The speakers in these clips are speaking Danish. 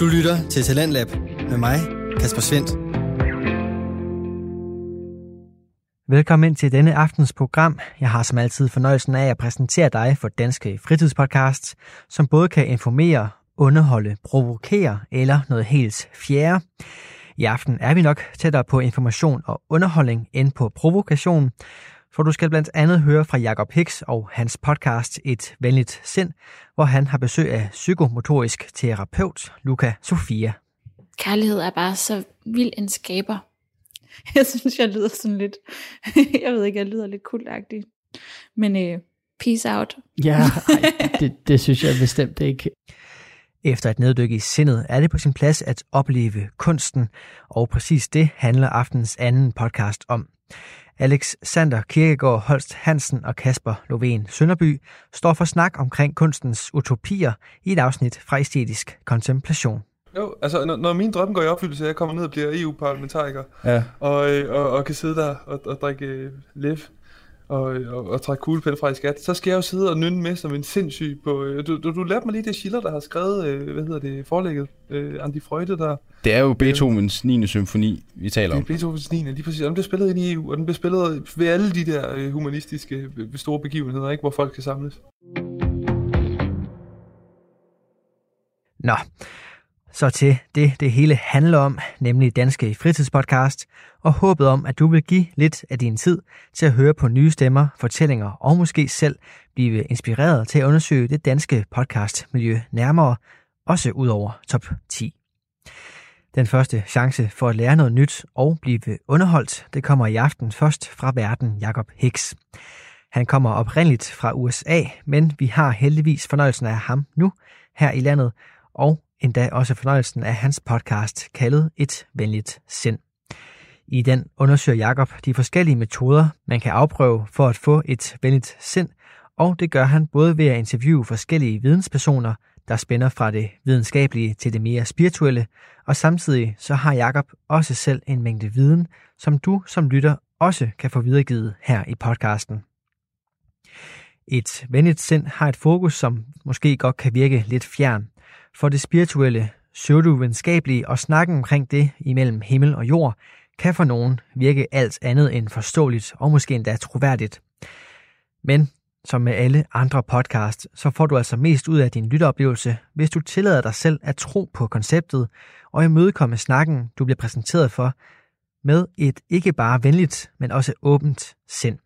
Du lytter til Talentlab med mig, Kasper Svendt. Velkommen ind til denne aftens program. Jeg har som altid fornøjelsen af at præsentere dig for Danske Fritidspodcasts, som både kan informere, underholde, provokere eller noget helt fjerde. I aften er vi nok tættere på information og underholdning end på provokation, for du skal blandt andet høre fra Jakob Hicks og hans podcast Et Venligt Sind, hvor han har besøg af psykomotorisk terapeut Luca Sofia. Kærlighed er bare så vild en skaber. Jeg synes, jeg lyder sådan lidt, jeg ved ikke, jeg lyder lidt kultagtig. Men øh, peace out. Ja, ej, det, det synes jeg bestemt ikke. Efter et neddyk i sindet er det på sin plads at opleve kunsten, og præcis det handler aftens anden podcast om. Alex Sander Kirkegaard Holst Hansen og Kasper Lovén Sønderby står for snak omkring kunstens utopier i et afsnit fra Æstetisk Kontemplation. Jo, altså når, når min drøm går i opfyldelse, at jeg kommer ned og bliver EU-parlamentariker, Ja. og, øh, og, og kan sidde der og, og drikke øh, lev, og, og, og trække kuglepen fra i skat, så skal jeg jo sidde og nynne med som en sindssyg på... Øh, du, du, du lærte mig lige det Schiller, der har skrevet, øh, hvad hedder det, forlægget, øh, Andi Freude, der... Det er jo Beethovens 9. symfoni, vi taler Det er om. Beethovens 9. lige præcis. Og den bliver spillet ind i EU, og den bliver spillet ved alle de der øh, humanistiske øh, store begivenheder, ikke, hvor folk kan samles. Nå, så til det, det hele handler om, nemlig Danske Fritidspodcast, og håbet om, at du vil give lidt af din tid til at høre på nye stemmer, fortællinger og måske selv blive inspireret til at undersøge det danske podcastmiljø nærmere, også ud over top 10. Den første chance for at lære noget nyt og blive underholdt, det kommer i aften først fra verden Jakob Hicks. Han kommer oprindeligt fra USA, men vi har heldigvis fornøjelsen af ham nu her i landet, og endda også fornøjelsen af hans podcast kaldet Et Venligt Sind. I den undersøger Jakob de forskellige metoder, man kan afprøve for at få et venligt sind, og det gør han både ved at interviewe forskellige videnspersoner, der spænder fra det videnskabelige til det mere spirituelle, og samtidig så har Jakob også selv en mængde viden, som du som lytter også kan få videregivet her i podcasten. Et venligt sind har et fokus, som måske godt kan virke lidt fjern, for det spirituelle, pseudovidenskabelige og snakken omkring det imellem himmel og jord, kan for nogen virke alt andet end forståeligt og måske endda troværdigt. Men som med alle andre podcasts, så får du altså mest ud af din lytteoplevelse, hvis du tillader dig selv at tro på konceptet og imødekomme snakken, du bliver præsenteret for, med et ikke bare venligt, men også åbent sind.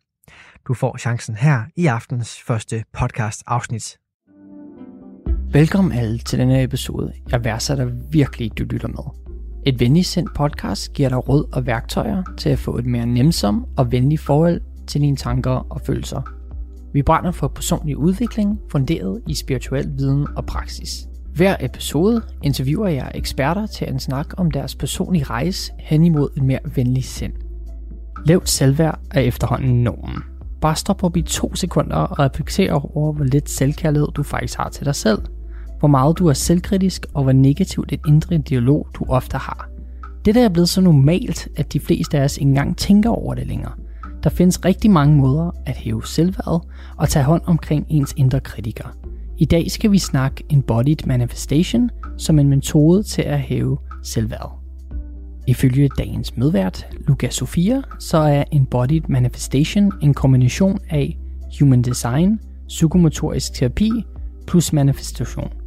Du får chancen her i aftens første podcast afsnit. Velkommen alle til denne episode. Jeg værdsætter virkelig, du lytter med. Et venligt sendt podcast giver dig råd og værktøjer til at få et mere nemsom og venligt forhold til dine tanker og følelser. Vi brænder for personlig udvikling, funderet i spirituel viden og praksis. Hver episode interviewer jeg eksperter til en snak om deres personlige rejse hen imod et mere venligt sind. Lavt selvværd er efterhånden normen. Bare stop op i to sekunder og reflekter over, hvor lidt selvkærlighed du faktisk har til dig selv. Hvor meget du er selvkritisk, og hvor negativt et indre dialog du ofte har. Det der er blevet så normalt, at de fleste af os ikke engang tænker over det længere. Der findes rigtig mange måder at hæve selvværdet og tage hånd omkring ens indre kritiker. I dag skal vi snakke Embodied Manifestation som en metode til at hæve selvværdet. Ifølge dagens medvært, Luca Sofia, så er Embodied Manifestation en kombination af Human Design, psykomotorisk terapi plus manifestation.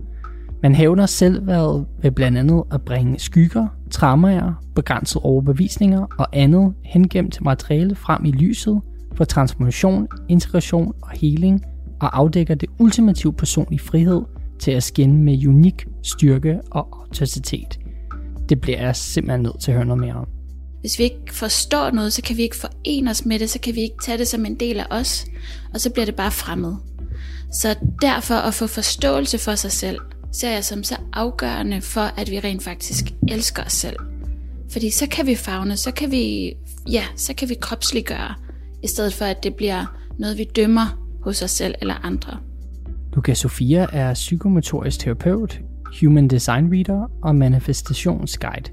Man hævner selvværdet ved blandt andet at bringe skygger, traumer, begrænsede overbevisninger og andet hengemt materiale frem i lyset for transformation, integration og healing og afdækker det ultimative personlige frihed til at skinne med unik styrke og autenticitet. Det bliver jeg simpelthen nødt til at høre noget mere om. Hvis vi ikke forstår noget, så kan vi ikke forene os med det, så kan vi ikke tage det som en del af os, og så bliver det bare fremmed. Så derfor at få forståelse for sig selv, ser jeg som så afgørende for, at vi rent faktisk elsker os selv. Fordi så kan vi fagne, så kan vi, ja, så kan vi kropsliggøre, i stedet for at det bliver noget, vi dømmer hos os selv eller andre. Luca Sofia er psykomotorisk terapeut, human design reader og manifestationsguide.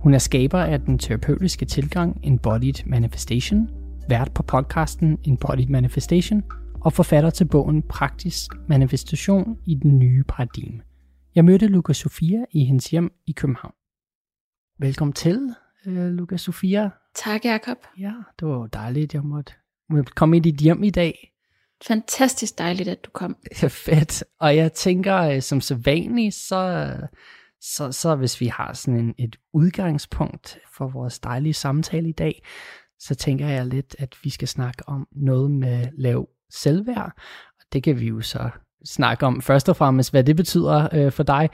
Hun er skaber af den terapeutiske tilgang Embodied Manifestation, vært på podcasten Embodied Manifestation og forfatter til bogen Praktisk Manifestation i den nye paradigme. Jeg mødte Lukas Sofia i hendes hjem i København. Velkommen til, øh, Lukas Sofia. Tak, Jacob. Ja, det var jo dejligt, jeg måtte, måtte komme i dit hjem i dag. Fantastisk dejligt, at du kom. Ja, fedt. Og jeg tænker, øh, som så vanligt, så, så, så hvis vi har sådan en, et udgangspunkt for vores dejlige samtale i dag, så tænker jeg lidt, at vi skal snakke om noget med lav selvværd. Og det kan vi jo så snakke om først og fremmest, hvad det betyder øh, for dig,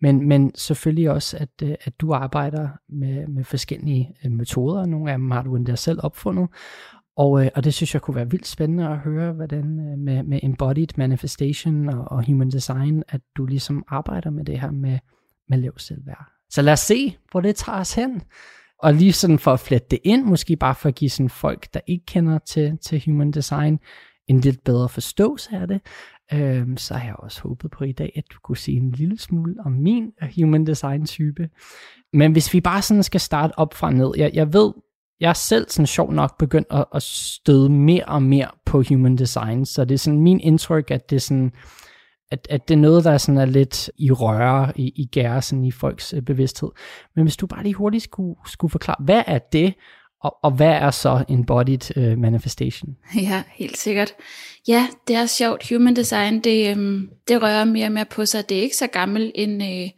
men, men selvfølgelig også, at, øh, at du arbejder med, med forskellige øh, metoder. Nogle af dem har du endda selv opfundet. Og, øh, og det synes jeg kunne være vildt spændende at høre, hvordan øh, med, med embodied manifestation og, og human design, at du ligesom arbejder med det her med, med lav selvværd. Så lad os se, hvor det tager os hen. Og lige sådan for at flette det ind, måske bare for at give sådan folk, der ikke kender til, til human design, en lidt bedre forståelse af det, øhm, så har jeg også håbet på i dag, at du kunne sige en lille smule om min øh, human design type. Men hvis vi bare sådan skal starte op fra ned, jeg, jeg ved, jeg er selv sådan sjov nok begyndt at, at støde mere og mere på human design, så det er sådan min indtryk, at det er sådan, at, at det er noget, der sådan er lidt i røre, i, i gære, sådan i folks øh, bevidsthed. Men hvis du bare lige hurtigt skulle, skulle forklare, hvad er det, og, og hvad er så embodied øh, manifestation? Ja, helt sikkert. Ja, det er sjovt. Human design, det, øhm, det rører mere og mere på sig. Det er ikke så gammel en, øh,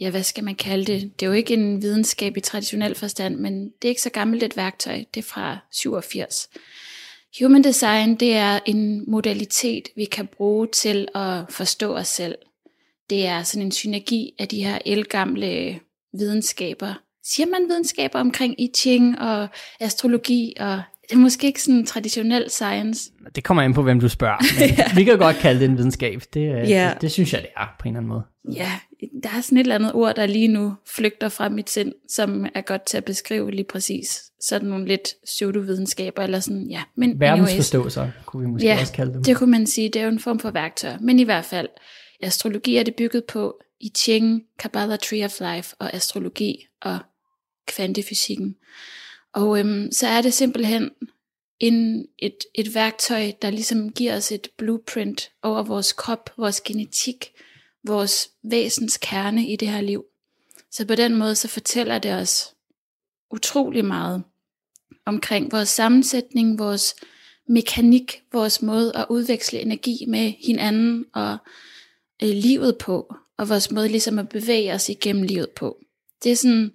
ja, hvad skal man kalde det? Det er jo ikke en videnskab i traditionel forstand, men det er ikke så gammelt et værktøj. Det er fra 87. Human design, det er en modalitet, vi kan bruge til at forstå os selv. Det er sådan en synergi af de her elgamle øh, videnskaber. Siger man videnskaber omkring I Ching og astrologi og det er måske ikke sådan traditionel science. Det kommer ind på, hvem du spørger. Men ja. Vi kan godt kalde det en videnskab. Det, ja. det, det synes jeg, det er på en eller anden måde. Ja, der er sådan et eller andet ord, der lige nu flygter fra mit sind, som er godt til at beskrive lige præcis sådan nogle lidt pseudovidenskaber, eller sådan, ja. Men Verdensforståelser, kunne vi måske ja, også kalde dem. det kunne man sige. Det er jo en form for værktøj. Men i hvert fald, astrologi er det bygget på i Ching, Kabbalah Tree of Life og astrologi og kvantefysikken. Og øhm, så er det simpelthen en, et, et værktøj, der ligesom giver os et blueprint over vores krop, vores genetik, vores væsens kerne i det her liv. Så på den måde så fortæller det os utrolig meget omkring vores sammensætning, vores mekanik, vores måde at udveksle energi med hinanden og øh, livet på, og vores måde ligesom at bevæge os igennem livet på. Det er sådan,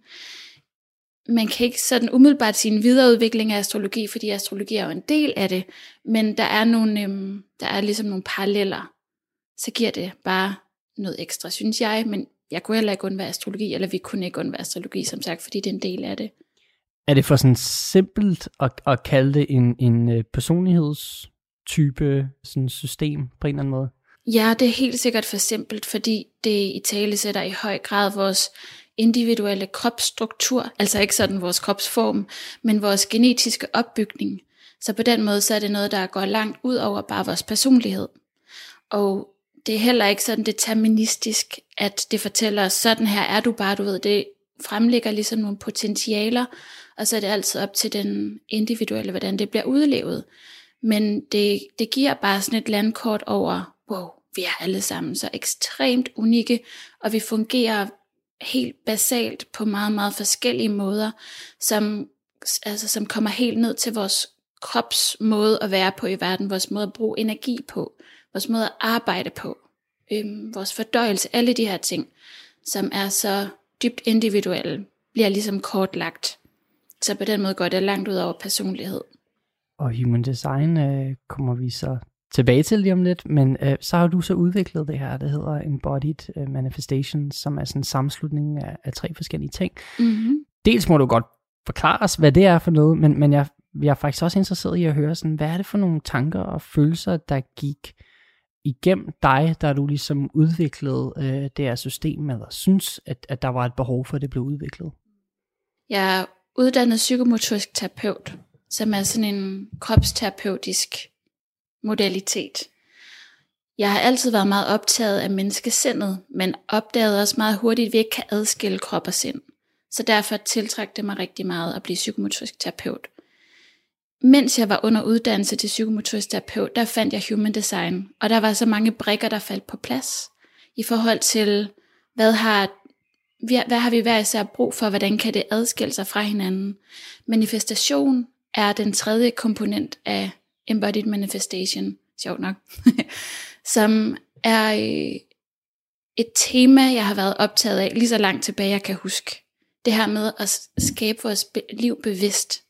man kan ikke sådan umiddelbart sige en videreudvikling af astrologi, fordi astrologi er jo en del af det, men der er nogle, øhm, der er ligesom nogle paralleller. Så giver det bare noget ekstra, synes jeg, men jeg kunne heller ikke undvære astrologi, eller vi kunne ikke undvære astrologi, som sagt, fordi det er en del af det. Er det for sådan simpelt at, at kalde det en, en øh, personlighedstype sådan system på en eller anden måde? Ja, det er helt sikkert for simpelt, fordi det i tale sætter i høj grad vores individuelle kropsstruktur, altså ikke sådan vores kropsform, men vores genetiske opbygning. Så på den måde, så er det noget, der går langt ud over bare vores personlighed. Og det er heller ikke sådan deterministisk, at det fortæller os, sådan her er du bare, du ved, det fremlægger ligesom nogle potentialer, og så er det altid op til den individuelle, hvordan det bliver udlevet. Men det, det giver bare sådan et landkort over, wow, vi er alle sammen så ekstremt unikke, og vi fungerer helt basalt på meget, meget forskellige måder, som, altså, som kommer helt ned til vores krops måde at være på i verden, vores måde at bruge energi på, vores måde at arbejde på, øhm, vores fordøjelse, alle de her ting, som er så dybt individuelle, bliver ligesom kortlagt. Så på den måde går det langt ud over personlighed. Og human design øh, kommer vi så tilbage til lige om lidt, men øh, så har du så udviklet det her, der hedder Embodied øh, Manifestation, som er sådan en sammenslutning af, af tre forskellige ting. Mm-hmm. Dels må du godt forklare os, hvad det er for noget, men, men jeg, jeg er faktisk også interesseret i at høre, sådan, hvad er det for nogle tanker og følelser, der gik igennem dig, da du ligesom udviklede øh, det her system, eller synes, at, at der var et behov for, at det blev udviklet? Jeg er uddannet psykomotorisk terapeut, som er sådan en kropsterapeutisk modalitet. Jeg har altid været meget optaget af menneskesindet, men opdagede også meget hurtigt, at vi ikke kan adskille krop og sind. Så derfor tiltrak det mig rigtig meget at blive psykomotorisk terapeut. Mens jeg var under uddannelse til psykomotorisk terapeut, der fandt jeg human design, og der var så mange brikker, der faldt på plads i forhold til hvad har, hvad har vi hver især brug for, hvordan kan det adskille sig fra hinanden. Manifestation er den tredje komponent af embodied manifestation, sjovt nok, som er øh, et tema, jeg har været optaget af lige så langt tilbage, jeg kan huske. Det her med at skabe vores liv bevidst.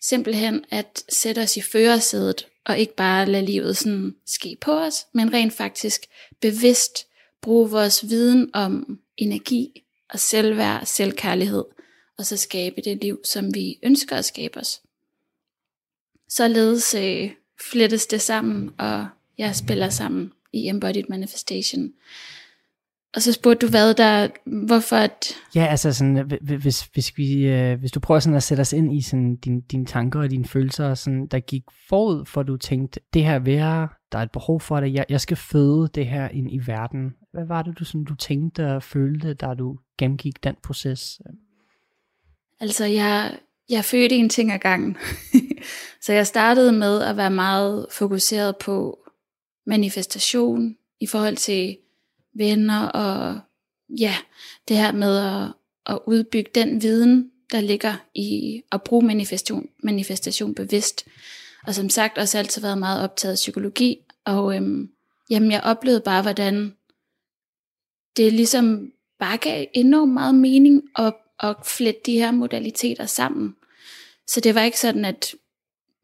Simpelthen at sætte os i førersædet, og ikke bare lade livet sådan ske på os, men rent faktisk bevidst bruge vores viden om energi og selvværd, selvkærlighed, og så skabe det liv, som vi ønsker at skabe os. Således øh, flettes det sammen, og jeg spiller sammen i Embodied Manifestation. Og så spurgte du, hvad der, hvorfor at... Ja, altså sådan, hvis, hvis, vi, øh, hvis du prøver sådan at sætte os ind i sådan din, dine tanker og dine følelser, sådan, der gik forud for, at du tænkte, det her være, der er et behov for det, jeg, jeg skal føde det her ind i verden. Hvad var det, du, sådan, du tænkte og følte, da du gennemgik den proces? Altså, jeg, jeg fødte en ting ad gangen. så jeg startede med at være meget fokuseret på manifestation i forhold til venner og ja, det her med at, at udbygge den viden, der ligger i at bruge manifestation, manifestation bevidst. Og som sagt også altid været meget optaget af psykologi, og øhm, jamen jeg oplevede bare, hvordan det ligesom bare gav enormt meget mening at, at flette de her modaliteter sammen. Så det var ikke sådan, at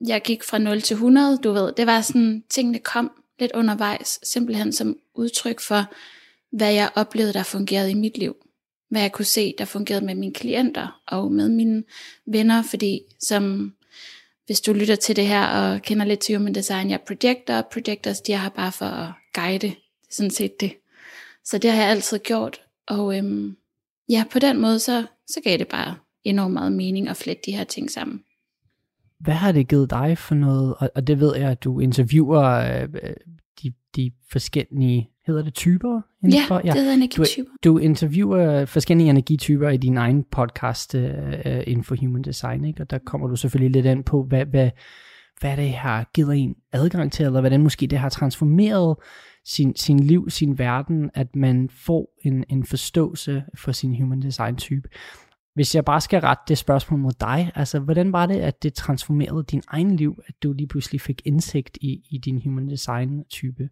jeg gik fra 0 til 100, du ved. Det var sådan, tingene kom lidt undervejs, simpelthen som udtryk for, hvad jeg oplevede, der fungerede i mit liv. Hvad jeg kunne se, der fungerede med mine klienter og med mine venner, fordi som hvis du lytter til det her og kender lidt til human design, jeg er projector, projectors, de er her bare for at guide, det er sådan set det. Så det har jeg altid gjort, og øhm, ja, på den måde, så, så gav det bare enormt meget mening at flette de her ting sammen. Hvad har det givet dig for noget, og, og det ved jeg, at du interviewer øh, de, de forskellige hedder det typer? Ja, for? ja, det hedder energityper. Du, du interviewer forskellige energityper i din egen podcast uh, inden for Human Design, ikke? og der kommer du selvfølgelig lidt ind på, hvad, hvad, hvad det har givet en adgang til, eller hvordan måske det har transformeret sin, sin liv, sin verden, at man får en, en forståelse for sin Human Design type. Hvis jeg bare skal rette det spørgsmål mod dig, altså hvordan var det, at det transformerede din egen liv, at du lige pludselig fik indsigt i, i din Human Design type?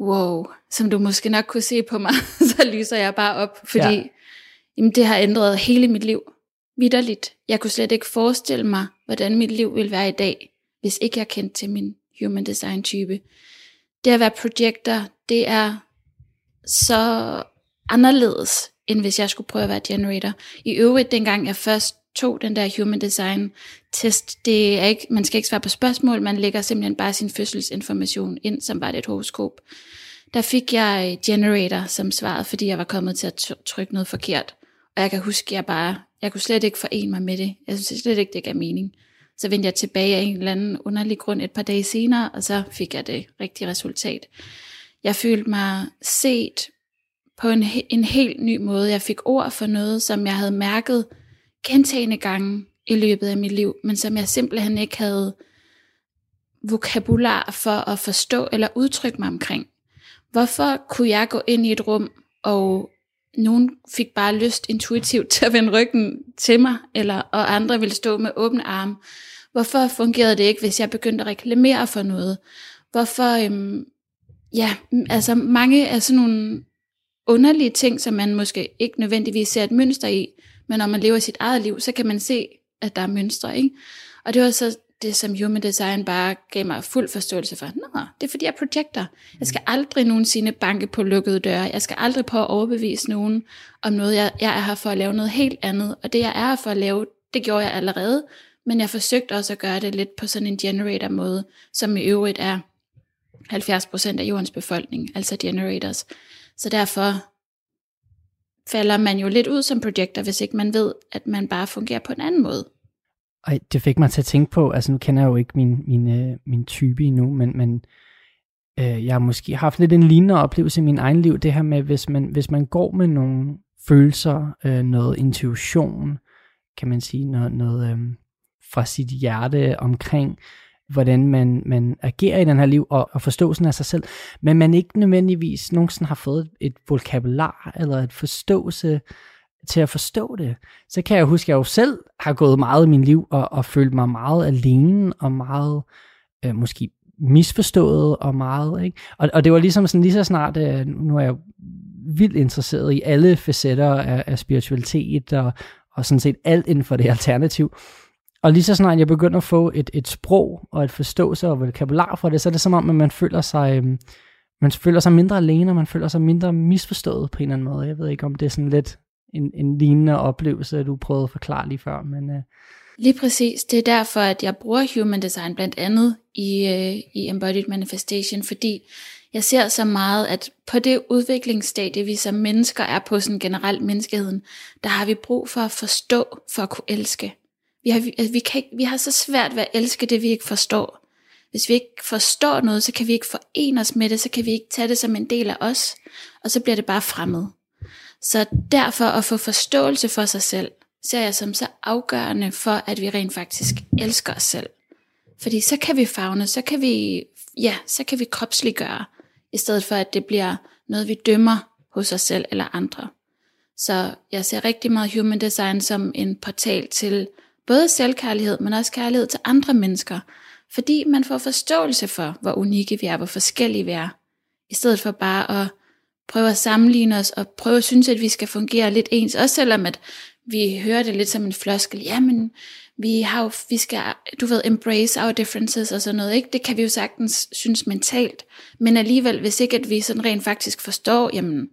wow, som du måske nok kunne se på mig, så lyser jeg bare op, fordi ja. jamen, det har ændret hele mit liv. Vitterligt. Jeg kunne slet ikke forestille mig, hvordan mit liv ville være i dag, hvis ikke jeg kendte til min human design type. Det at være projector, det er så anderledes, end hvis jeg skulle prøve at være generator. I øvrigt, dengang jeg først tog den der human design test, det er ikke, man skal ikke svare på spørgsmål, man lægger simpelthen bare sin fødselsinformation ind, som var det et horoskop. Der fik jeg øh, generator som svaret, fordi jeg var kommet til at trykke noget forkert. Og jeg kan huske, jeg bare, jeg kunne slet ikke forene mig med det. Jeg synes slet ikke, det gav mening. Så vendte jeg tilbage af en eller anden underlig grund et par dage senere, og så fik jeg det rigtige resultat. Jeg følte mig set på en, en helt ny måde. Jeg fik ord for noget, som jeg havde mærket gentagende gange i løbet af mit liv, men som jeg simpelthen ikke havde vokabular for at forstå eller udtrykke mig omkring. Hvorfor kunne jeg gå ind i et rum, og nogen fik bare lyst intuitivt til at vende ryggen til mig, eller, og andre ville stå med åbne arme? Hvorfor fungerede det ikke, hvis jeg begyndte at reklamere for noget? Hvorfor, øhm, ja, altså mange af sådan nogle underlige ting, som man måske ikke nødvendigvis ser et mønster i, men når man lever sit eget liv, så kan man se, at der er mønstre, ikke? Og det var så det, som Human Design bare gav mig fuld forståelse for. Nå, det er fordi, jeg er. Jeg skal aldrig nogensinde banke på lukkede døre. Jeg skal aldrig prøve at overbevise nogen om noget. Jeg, jeg er her for at lave noget helt andet. Og det, jeg er her for at lave, det gjorde jeg allerede. Men jeg forsøgte også at gøre det lidt på sådan en generator måde, som i øvrigt er 70% af jordens befolkning, altså generators. Så derfor falder man jo lidt ud som projekter, hvis ikke man ved, at man bare fungerer på en anden måde. Og det fik mig til at tænke på, altså nu kender jeg jo ikke min, min, øh, min type endnu, men, men øh, jeg har måske haft lidt en lignende oplevelse i min egen liv, det her med, hvis man, hvis man går med nogle følelser, øh, noget intuition, kan man sige, noget, noget øh, fra sit hjerte omkring hvordan man, man agerer i den her liv, og, og forståelsen af sig selv, men man ikke nødvendigvis nogensinde har fået et vokabular, eller et forståelse til at forstå det. Så kan jeg huske, at jeg jo selv har gået meget i min liv, og, og følt mig meget alene, og meget øh, måske misforstået, og meget, ikke? Og, og det var ligesom sådan lige så snart, øh, nu er jeg vildt interesseret i alle facetter af, af spiritualitet, og, og sådan set alt inden for det alternativ. Og lige så snart jeg begynder at få et, et sprog og et forståelse og vokabular for det, så er det som om, at man føler sig, øh, man føler sig mindre alene, og man føler sig mindre misforstået på en eller anden måde. Jeg ved ikke, om det er sådan lidt en, en lignende oplevelse, du prøvede at forklare lige før. Men, øh. Lige præcis. Det er derfor, at jeg bruger Human Design blandt andet i, øh, i Embodied Manifestation, fordi jeg ser så meget, at på det udviklingsstadie, vi som mennesker er på sådan generelt menneskeheden, der har vi brug for at forstå, for at kunne elske. Vi har, altså, vi, kan ikke, vi har så svært ved at elske det, vi ikke forstår. Hvis vi ikke forstår noget, så kan vi ikke forene os med det, så kan vi ikke tage det som en del af os, og så bliver det bare fremmed. Så derfor at få forståelse for sig selv, ser jeg som så afgørende for, at vi rent faktisk elsker os selv. Fordi så kan vi fagne, så kan vi, ja, så kan vi kropsliggøre, i stedet for at det bliver noget, vi dømmer hos os selv eller andre. Så jeg ser rigtig meget human design som en portal til både selvkærlighed, men også kærlighed til andre mennesker, fordi man får forståelse for, hvor unikke vi er, hvor forskellige vi er, i stedet for bare at prøve at sammenligne os og prøve at synes, at vi skal fungere lidt ens, også selvom at vi hører det lidt som en floskel, jamen vi har jo, vi skal, du ved, embrace our differences og sådan noget, ikke? Det kan vi jo sagtens synes mentalt, men alligevel, hvis ikke at vi sådan rent faktisk forstår, jamen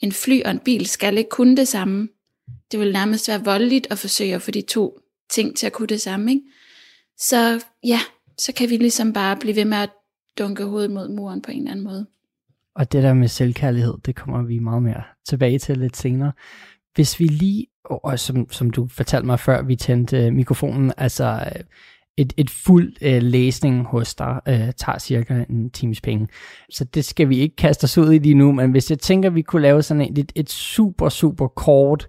en fly og en bil skal ikke kunne det samme. Det vil nærmest være voldeligt at forsøge at få de to ting til at kunne det samme, ikke? Så ja, så kan vi ligesom bare blive ved med at dunke hovedet mod muren på en eller anden måde. Og det der med selvkærlighed, det kommer vi meget mere tilbage til lidt senere. Hvis vi lige, og som, som du fortalte mig før, vi tændte øh, mikrofonen, altså øh, et, et fuld uh, læsning hos dig uh, tager cirka en times penge. Så det skal vi ikke kaste os ud i lige nu, men hvis jeg tænker, vi kunne lave sådan et, et super, super kort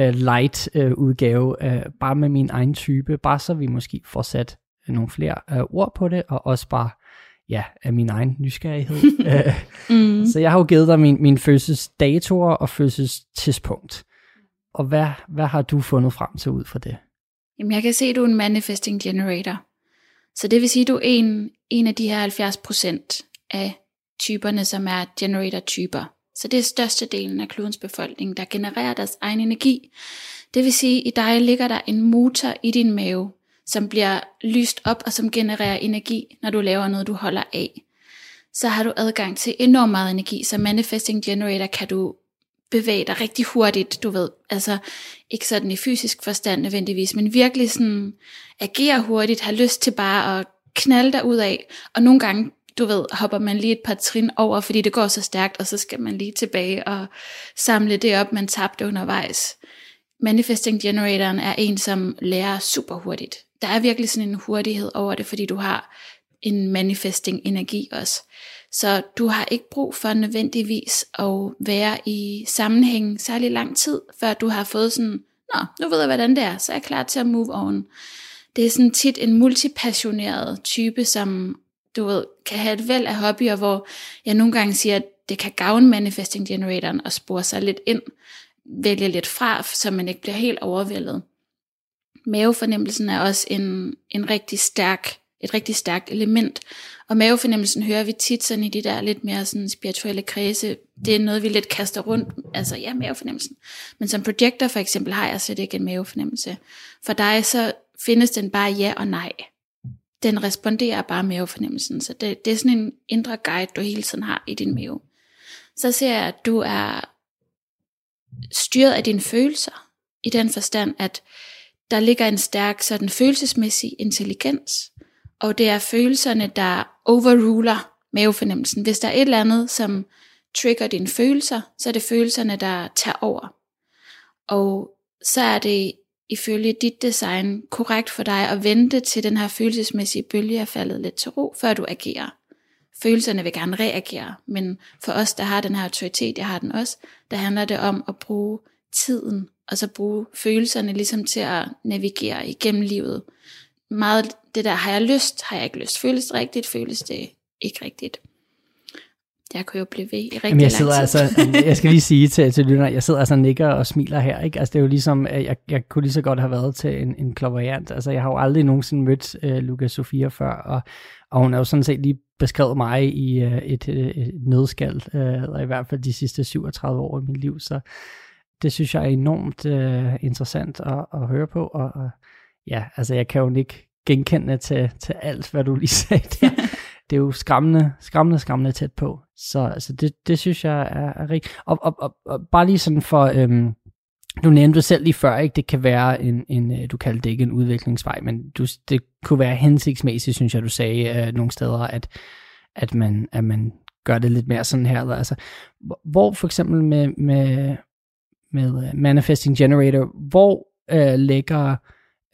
uh, light uh, udgave, uh, bare med min egen type, bare så vi måske får sat nogle flere uh, ord på det, og også bare ja, af min egen nysgerrighed. mm. Så jeg har jo givet dig min, min fødselsdatoer og fødselstidspunkt. Og hvad, hvad har du fundet frem til ud fra det? Jamen jeg kan se, at du er en manifesting generator. Så det vil sige, at du er en, en af de her 70% af typerne, som er generator-typer. Så det er størstedelen af klodens befolkning, der genererer deres egen energi. Det vil sige, at i dig ligger der en motor i din mave, som bliver lyst op og som genererer energi, når du laver noget, du holder af. Så har du adgang til enormt meget energi. Så Manifesting Generator kan du bevæge dig rigtig hurtigt, du ved, altså ikke sådan i fysisk forstand nødvendigvis, men virkelig sådan agere hurtigt, have lyst til bare at knalde dig ud af, og nogle gange, du ved, hopper man lige et par trin over, fordi det går så stærkt, og så skal man lige tilbage og samle det op, man tabte undervejs. Manifesting Generatoren er en, som lærer super hurtigt. Der er virkelig sådan en hurtighed over det, fordi du har en manifesting energi også. Så du har ikke brug for nødvendigvis at være i sammenhæng særlig lang tid, før du har fået sådan, nå, nu ved jeg hvordan det er, så er jeg klar til at move on. Det er sådan tit en multipassioneret type, som du ved, kan have et væld af hobbyer, hvor jeg nogle gange siger, at det kan gavne manifesting generatoren og spore sig lidt ind, vælge lidt fra, så man ikke bliver helt overvældet. Mavefornemmelsen er også en, en rigtig stærk, et rigtig stærkt element, og mavefornemmelsen hører vi tit sådan i de der lidt mere sådan spirituelle kredse. Det er noget, vi lidt kaster rundt. Altså ja, mavefornemmelsen. Men som projekter for eksempel har jeg slet ikke en mavefornemmelse. For dig så findes den bare ja og nej. Den responderer bare mavefornemmelsen. Så det, det er sådan en indre guide, du hele tiden har i din mave. Så ser jeg, at du er styret af dine følelser. I den forstand, at der ligger en stærk sådan følelsesmæssig intelligens og det er følelserne, der overruler mavefornemmelsen. Hvis der er et eller andet, som trigger dine følelser, så er det følelserne, der tager over. Og så er det ifølge dit design korrekt for dig at vente til den her følelsesmæssige bølge er faldet lidt til ro, før du agerer. Følelserne vil gerne reagere, men for os, der har den her autoritet, jeg har den også, der handler det om at bruge tiden, og så bruge følelserne ligesom til at navigere igennem livet. Meget det der, har jeg lyst, har jeg ikke lyst, føles det rigtigt, føles det ikke rigtigt. Jeg kunne jo blive ved i rigtig Jamen, jeg lang sidder tid. altså, jeg skal lige sige til, til lytterne, jeg sidder altså nikker og smiler her, ikke? Altså, det er jo ligesom, at jeg, jeg kunne lige så godt have været til en, en klaveriant. Altså, jeg har jo aldrig nogensinde mødt uh, Luca Sofia før, og, og hun er jo sådan set lige beskrevet mig i uh, et, et, et nødskald, uh, eller i hvert fald de sidste 37 år i mit liv, så det synes jeg er enormt uh, interessant at, at høre på, og, og ja, altså, jeg kan jo ikke genkende til, til alt, hvad du lige sagde der. det er jo skræmmende, skræmmende, skræmmende tæt på. Så altså, det, det synes jeg er, er rigtigt. Og, og, og, og bare lige sådan for, øhm, du nævnte selv lige før, ikke? det kan være en, en øh, du kaldte det ikke en udviklingsvej, men du, det kunne være hensigtsmæssigt, synes jeg, du sagde øh, nogle steder, at, at, man, at man gør det lidt mere sådan her. Eller, altså, hvor for eksempel med, med, med øh, Manifesting Generator, hvor øh, ligger,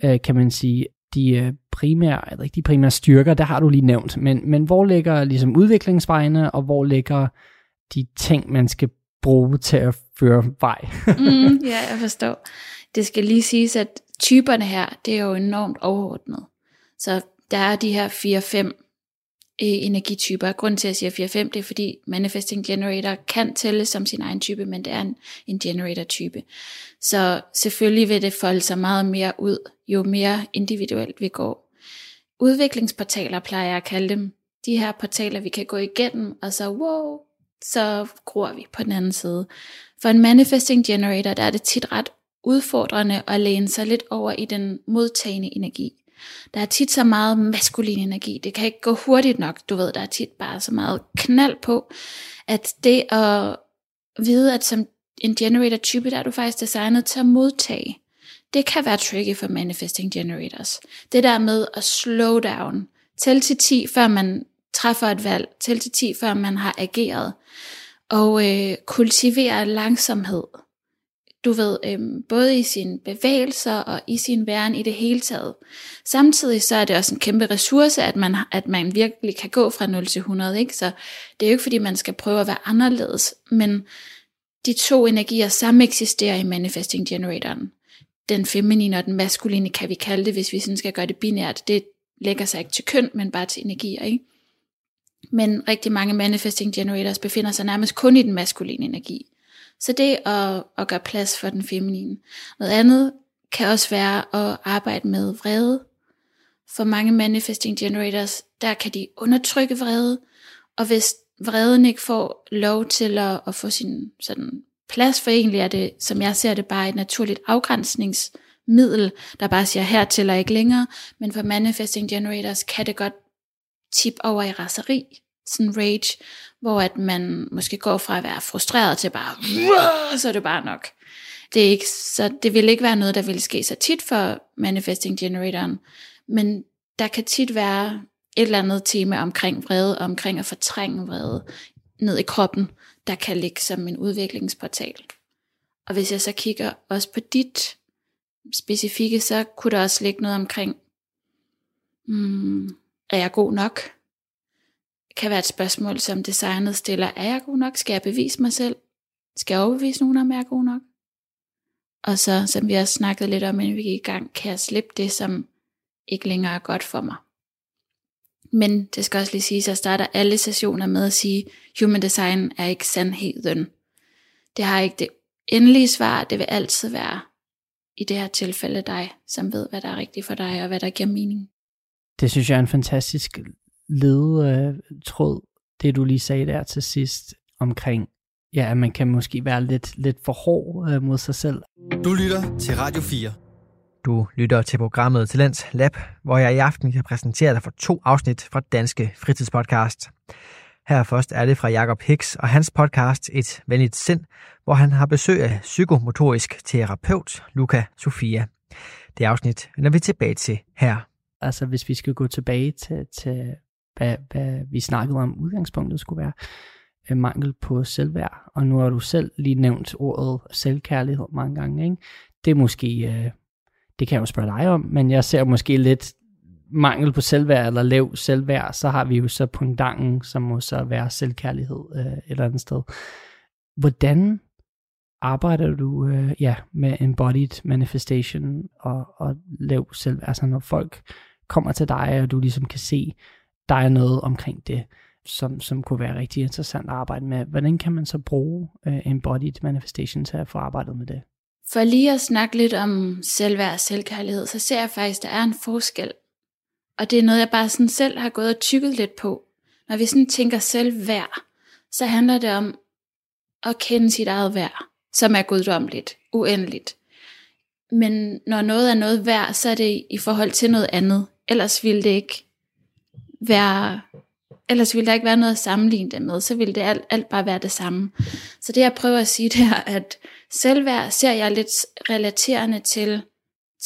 øh, kan man sige, de øh, primære, eller ikke de primære styrker, der har du lige nævnt, men, men hvor ligger ligesom udviklingsvejene, og hvor ligger de ting, man skal bruge til at føre vej? mm, ja, jeg forstår. Det skal lige siges, at typerne her, det er jo enormt overordnet. Så der er de her 4-5 Øh, energityper. Grunden til, at jeg siger 4-5, det er fordi Manifesting Generator kan tælle som sin egen type, men det er en, en generator-type. Så selvfølgelig vil det folde sig meget mere ud, jo mere individuelt vi går. Udviklingsportaler plejer jeg at kalde dem. De her portaler, vi kan gå igennem, og så wow, så gror vi på den anden side. For en Manifesting Generator, der er det tit ret udfordrende at læne sig lidt over i den modtagende energi. Der er tit så meget maskulin energi. Det kan ikke gå hurtigt nok. Du ved, der er tit bare så meget knald på, at det at vide, at som en generator type, der er du faktisk designet til at modtage, det kan være tricky for manifesting generators. Det der med at slow down, tæl til 10, før man træffer et valg, tæl til 10, før man har ageret, og øh, kultivere langsomhed. Du ved, øhm, både i sine bevægelser og i sin væren i det hele taget. Samtidig så er det også en kæmpe ressource, at man, at man virkelig kan gå fra 0 til 100, ikke? Så det er jo ikke fordi, man skal prøve at være anderledes, men de to energier sammen eksisterer i manifesting generatoren. Den feminine og den maskuline kan vi kalde det, hvis vi sådan skal gøre det binært. Det lægger sig ikke til køn, men bare til energier, ikke? Men rigtig mange manifesting generators befinder sig nærmest kun i den maskuline energi. Så det at, at gøre plads for den feminine. Noget andet kan også være at arbejde med vrede. For mange manifesting generators, der kan de undertrykke vrede, og hvis vreden ikke får lov til at, at få sin sådan, plads, for egentlig er det, som jeg ser det, bare et naturligt afgrænsningsmiddel, der bare siger, her til og ikke længere, men for manifesting generators kan det godt tip over i raseri, sådan rage, hvor at man måske går fra at være frustreret til bare, så er det bare nok. Det, er ikke, så det vil ikke være noget, der vil ske så tit for manifesting generatoren, men der kan tit være et eller andet tema omkring vrede, omkring at fortrænge vrede ned i kroppen, der kan ligge som en udviklingsportal. Og hvis jeg så kigger også på dit specifikke, så kunne der også ligge noget omkring, hmm, er jeg god nok? Kan være et spørgsmål, som designet stiller, er jeg god nok? Skal jeg bevise mig selv? Skal jeg overbevise nogen om, at jeg er god nok? Og så, som vi også snakket lidt om, inden vi gik i gang, kan jeg slippe det, som ikke længere er godt for mig. Men det skal også lige sige, at jeg starter alle sessioner med at sige, human design er ikke sandheden. Det har ikke det endelige svar, det vil altid være i det her tilfælde dig, som ved, hvad der er rigtigt for dig, og hvad der giver mening. Det synes jeg er en fantastisk ledetråd, det du lige sagde der til sidst, omkring, ja, at man kan måske være lidt, lidt for hård øh, mod sig selv. Du lytter til Radio 4. Du lytter til programmet Talents Lab, hvor jeg i aften kan præsentere dig for to afsnit fra Danske Fritidspodcast. Her først er det fra Jakob Hicks og hans podcast Et Venligt Sind, hvor han har besøg af psykomotorisk terapeut Luca Sofia. Det afsnit vender vi tilbage til her. Altså hvis vi skal gå tilbage til, til hvad, hvad vi snakkede om udgangspunktet skulle være, øh, mangel på selvværd. Og nu har du selv lige nævnt ordet selvkærlighed mange gange. Ikke? Det er måske, øh, det kan jeg jo spørge dig om, men jeg ser måske lidt mangel på selvværd eller lav selvværd, så har vi jo så pundangen, som må så være selvkærlighed øh, et eller andet sted. Hvordan arbejder du øh, ja, med embodied manifestation og, og lav selvværd? Altså når folk kommer til dig, og du ligesom kan se, der er noget omkring det, som, som kunne være rigtig interessant at arbejde med. Hvordan kan man så bruge øh, embodied manifestation til at få arbejdet med det? For lige at snakke lidt om selvværd og selvkærlighed, så ser jeg faktisk, at der er en forskel. Og det er noget, jeg bare sådan selv har gået og tykket lidt på. Når vi sådan tænker selvværd, så handler det om at kende sit eget værd, som er guddommeligt, uendeligt. Men når noget er noget værd, så er det i forhold til noget andet. Ellers ville det ikke være ellers ville der ikke være noget at sammenligne det med, så ville det alt, alt bare være det samme. Så det jeg prøver at sige, det er, at selvværd ser jeg lidt relaterende til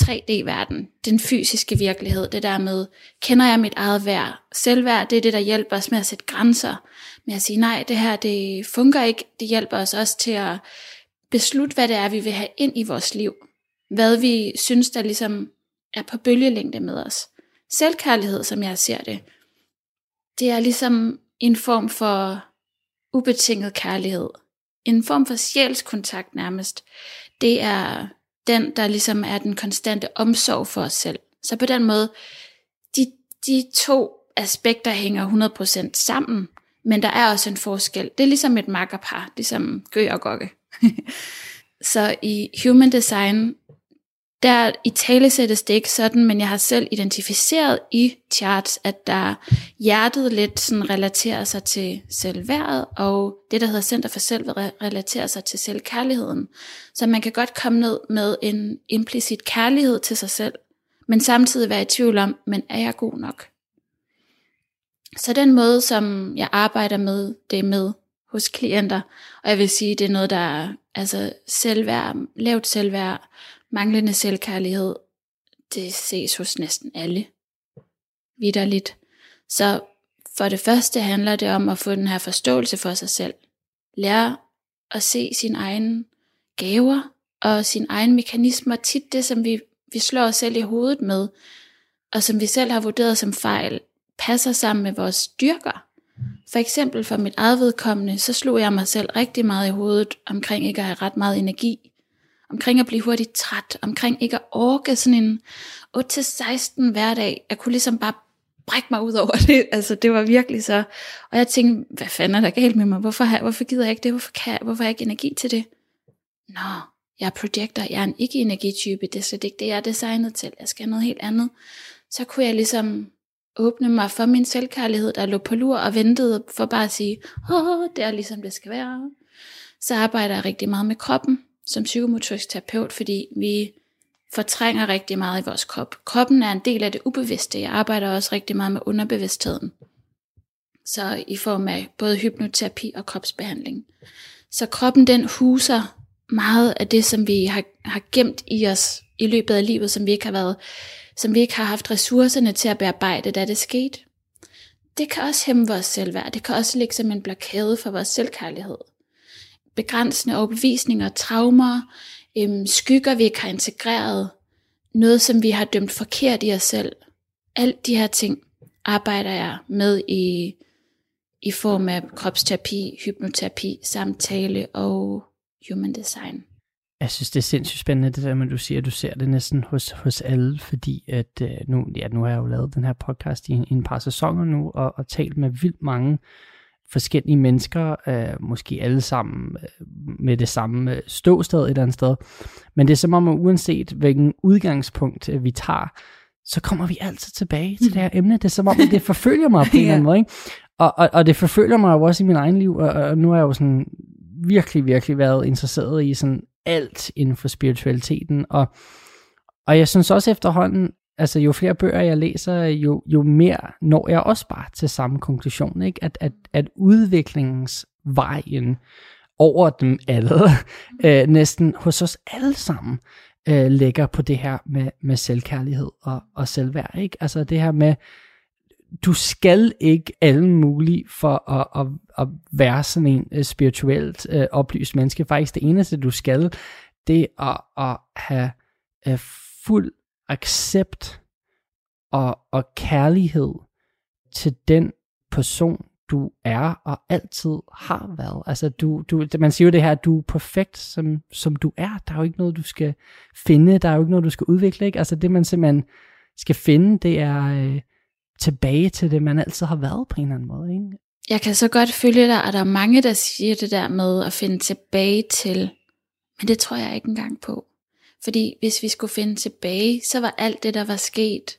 3D-verden, den fysiske virkelighed, det der med, kender jeg mit eget værd? Selvværd, det er det, der hjælper os med at sætte grænser, med at sige, nej, det her, det fungerer ikke, det hjælper os også til at beslutte, hvad det er, vi vil have ind i vores liv. Hvad vi synes, der ligesom er på bølgelængde med os. Selvkærlighed, som jeg ser det, det er ligesom en form for ubetinget kærlighed. En form for sjælskontakt nærmest. Det er den, der ligesom er den konstante omsorg for os selv. Så på den måde, de, de to aspekter hænger 100% sammen, men der er også en forskel. Det er ligesom et makkerpar, ligesom Gø og Gokke. så i human design, der i tale sættes det ikke sådan, men jeg har selv identificeret i charts, at der hjertet lidt sådan relaterer sig til selvværdet, og det, der hedder Center for Selv, relaterer sig til selvkærligheden. Så man kan godt komme ned med en implicit kærlighed til sig selv, men samtidig være i tvivl om, men er jeg god nok? Så den måde, som jeg arbejder med det med hos klienter, og jeg vil sige, det er noget, der er altså selvværd, lavt selvværd, Manglende selvkærlighed, det ses hos næsten alle. Vidderligt. Så for det første handler det om at få den her forståelse for sig selv. Lære at se sine egne gaver og sine egne mekanismer. Tit det, som vi, vi slår os selv i hovedet med, og som vi selv har vurderet som fejl, passer sammen med vores styrker. For eksempel for mit eget vedkommende, så slog jeg mig selv rigtig meget i hovedet omkring ikke at have ret meget energi omkring at blive hurtigt træt, omkring ikke at orke sådan en 8-16 hverdag. Jeg kunne ligesom bare brække mig ud over det. Altså, det var virkelig så... Og jeg tænkte, hvad fanden er der galt med mig? Hvorfor, hvorfor gider jeg ikke det? Hvorfor, kan jeg, hvorfor har jeg ikke energi til det? Nå, jeg er projekter. Jeg er en ikke-energitype. Det er slet ikke det, jeg er designet til. Jeg skal noget helt andet. Så kunne jeg ligesom åbne mig for min selvkærlighed, der lå på lur og ventede for bare at sige, åh, det er ligesom det skal være. Så arbejder jeg rigtig meget med kroppen som psykomotorisk terapeut, fordi vi fortrænger rigtig meget i vores krop. Kroppen er en del af det ubevidste. Jeg arbejder også rigtig meget med underbevidstheden. Så i form af både hypnoterapi og kropsbehandling. Så kroppen den huser meget af det, som vi har, har gemt i os i løbet af livet, som vi ikke har været, som vi ikke har haft ressourcerne til at bearbejde, da det skete. Det kan også hæmme vores selvværd. Det kan også ligge som en blokade for vores selvkærlighed begrænsende overbevisninger, traumer, øhm, skygger, vi ikke har integreret, noget, som vi har dømt forkert i os selv. Alt de her ting arbejder jeg med i, i form af kropsterapi, hypnoterapi, samtale og human design. Jeg synes, det er sindssygt spændende, det der med, du siger, at du ser det næsten hos, hos alle, fordi at øh, nu, ja, nu har jeg jo lavet den her podcast i en, i en par sæsoner nu, og, og talt med vildt mange forskellige mennesker, øh, måske alle sammen øh, med det samme øh, ståsted et eller andet sted. Men det er som om, at uanset hvilken udgangspunkt øh, vi tager, så kommer vi altid tilbage til det her emne. Det er som om, at det forfølger mig på en eller anden måde. Ikke? Og, og, og det forfølger mig jo også i min egen liv, og, og nu har jeg jo sådan virkelig, virkelig været interesseret i sådan alt inden for spiritualiteten, og, og jeg synes også efterhånden, altså jo flere bøger jeg læser, jo, jo mere når jeg også bare til samme konklusion, ikke? At, at, at udviklingsvejen over dem alle, øh, næsten hos os alle sammen, øh, ligger på det her med, med selvkærlighed og, og selvværd. Ikke? Altså det her med, du skal ikke alle mulige for at, at, at være sådan en uh, spirituelt uh, oplyst menneske. Faktisk det eneste, du skal, det er at, at have uh, fuld accept og, og kærlighed til den person, du er og altid har været. Altså, du, du, man siger jo det her, at du er perfekt, som, som du er. Der er jo ikke noget, du skal finde. Der er jo ikke noget, du skal udvikle. Ikke? Altså, det man simpelthen skal finde, det er øh, tilbage til det, man altid har været på en eller anden måde. Ikke? Jeg kan så godt følge dig, og der er mange, der siger det der med at finde tilbage til, men det tror jeg ikke engang på. Fordi hvis vi skulle finde tilbage, så var alt det, der var sket,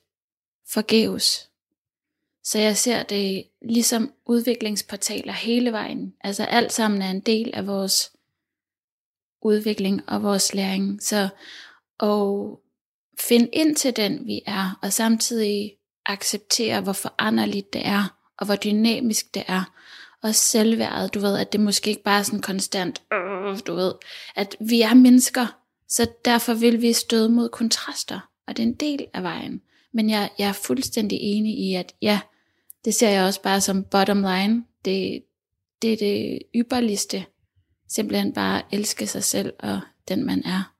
forgæves. Så jeg ser det ligesom udviklingsportaler hele vejen. Altså alt sammen er en del af vores udvikling og vores læring. Så og finde ind til den, vi er, og samtidig acceptere, hvor foranderligt det er, og hvor dynamisk det er. Og selvværdet, du ved, at det måske ikke bare er sådan konstant, øh, du ved, at vi er mennesker, så derfor vil vi støde mod kontraster, og det er en del af vejen. Men jeg, jeg er fuldstændig enig i, at ja, det ser jeg også bare som bottom line. Det, det er det ypperligste. Simpelthen bare elske sig selv og den man er.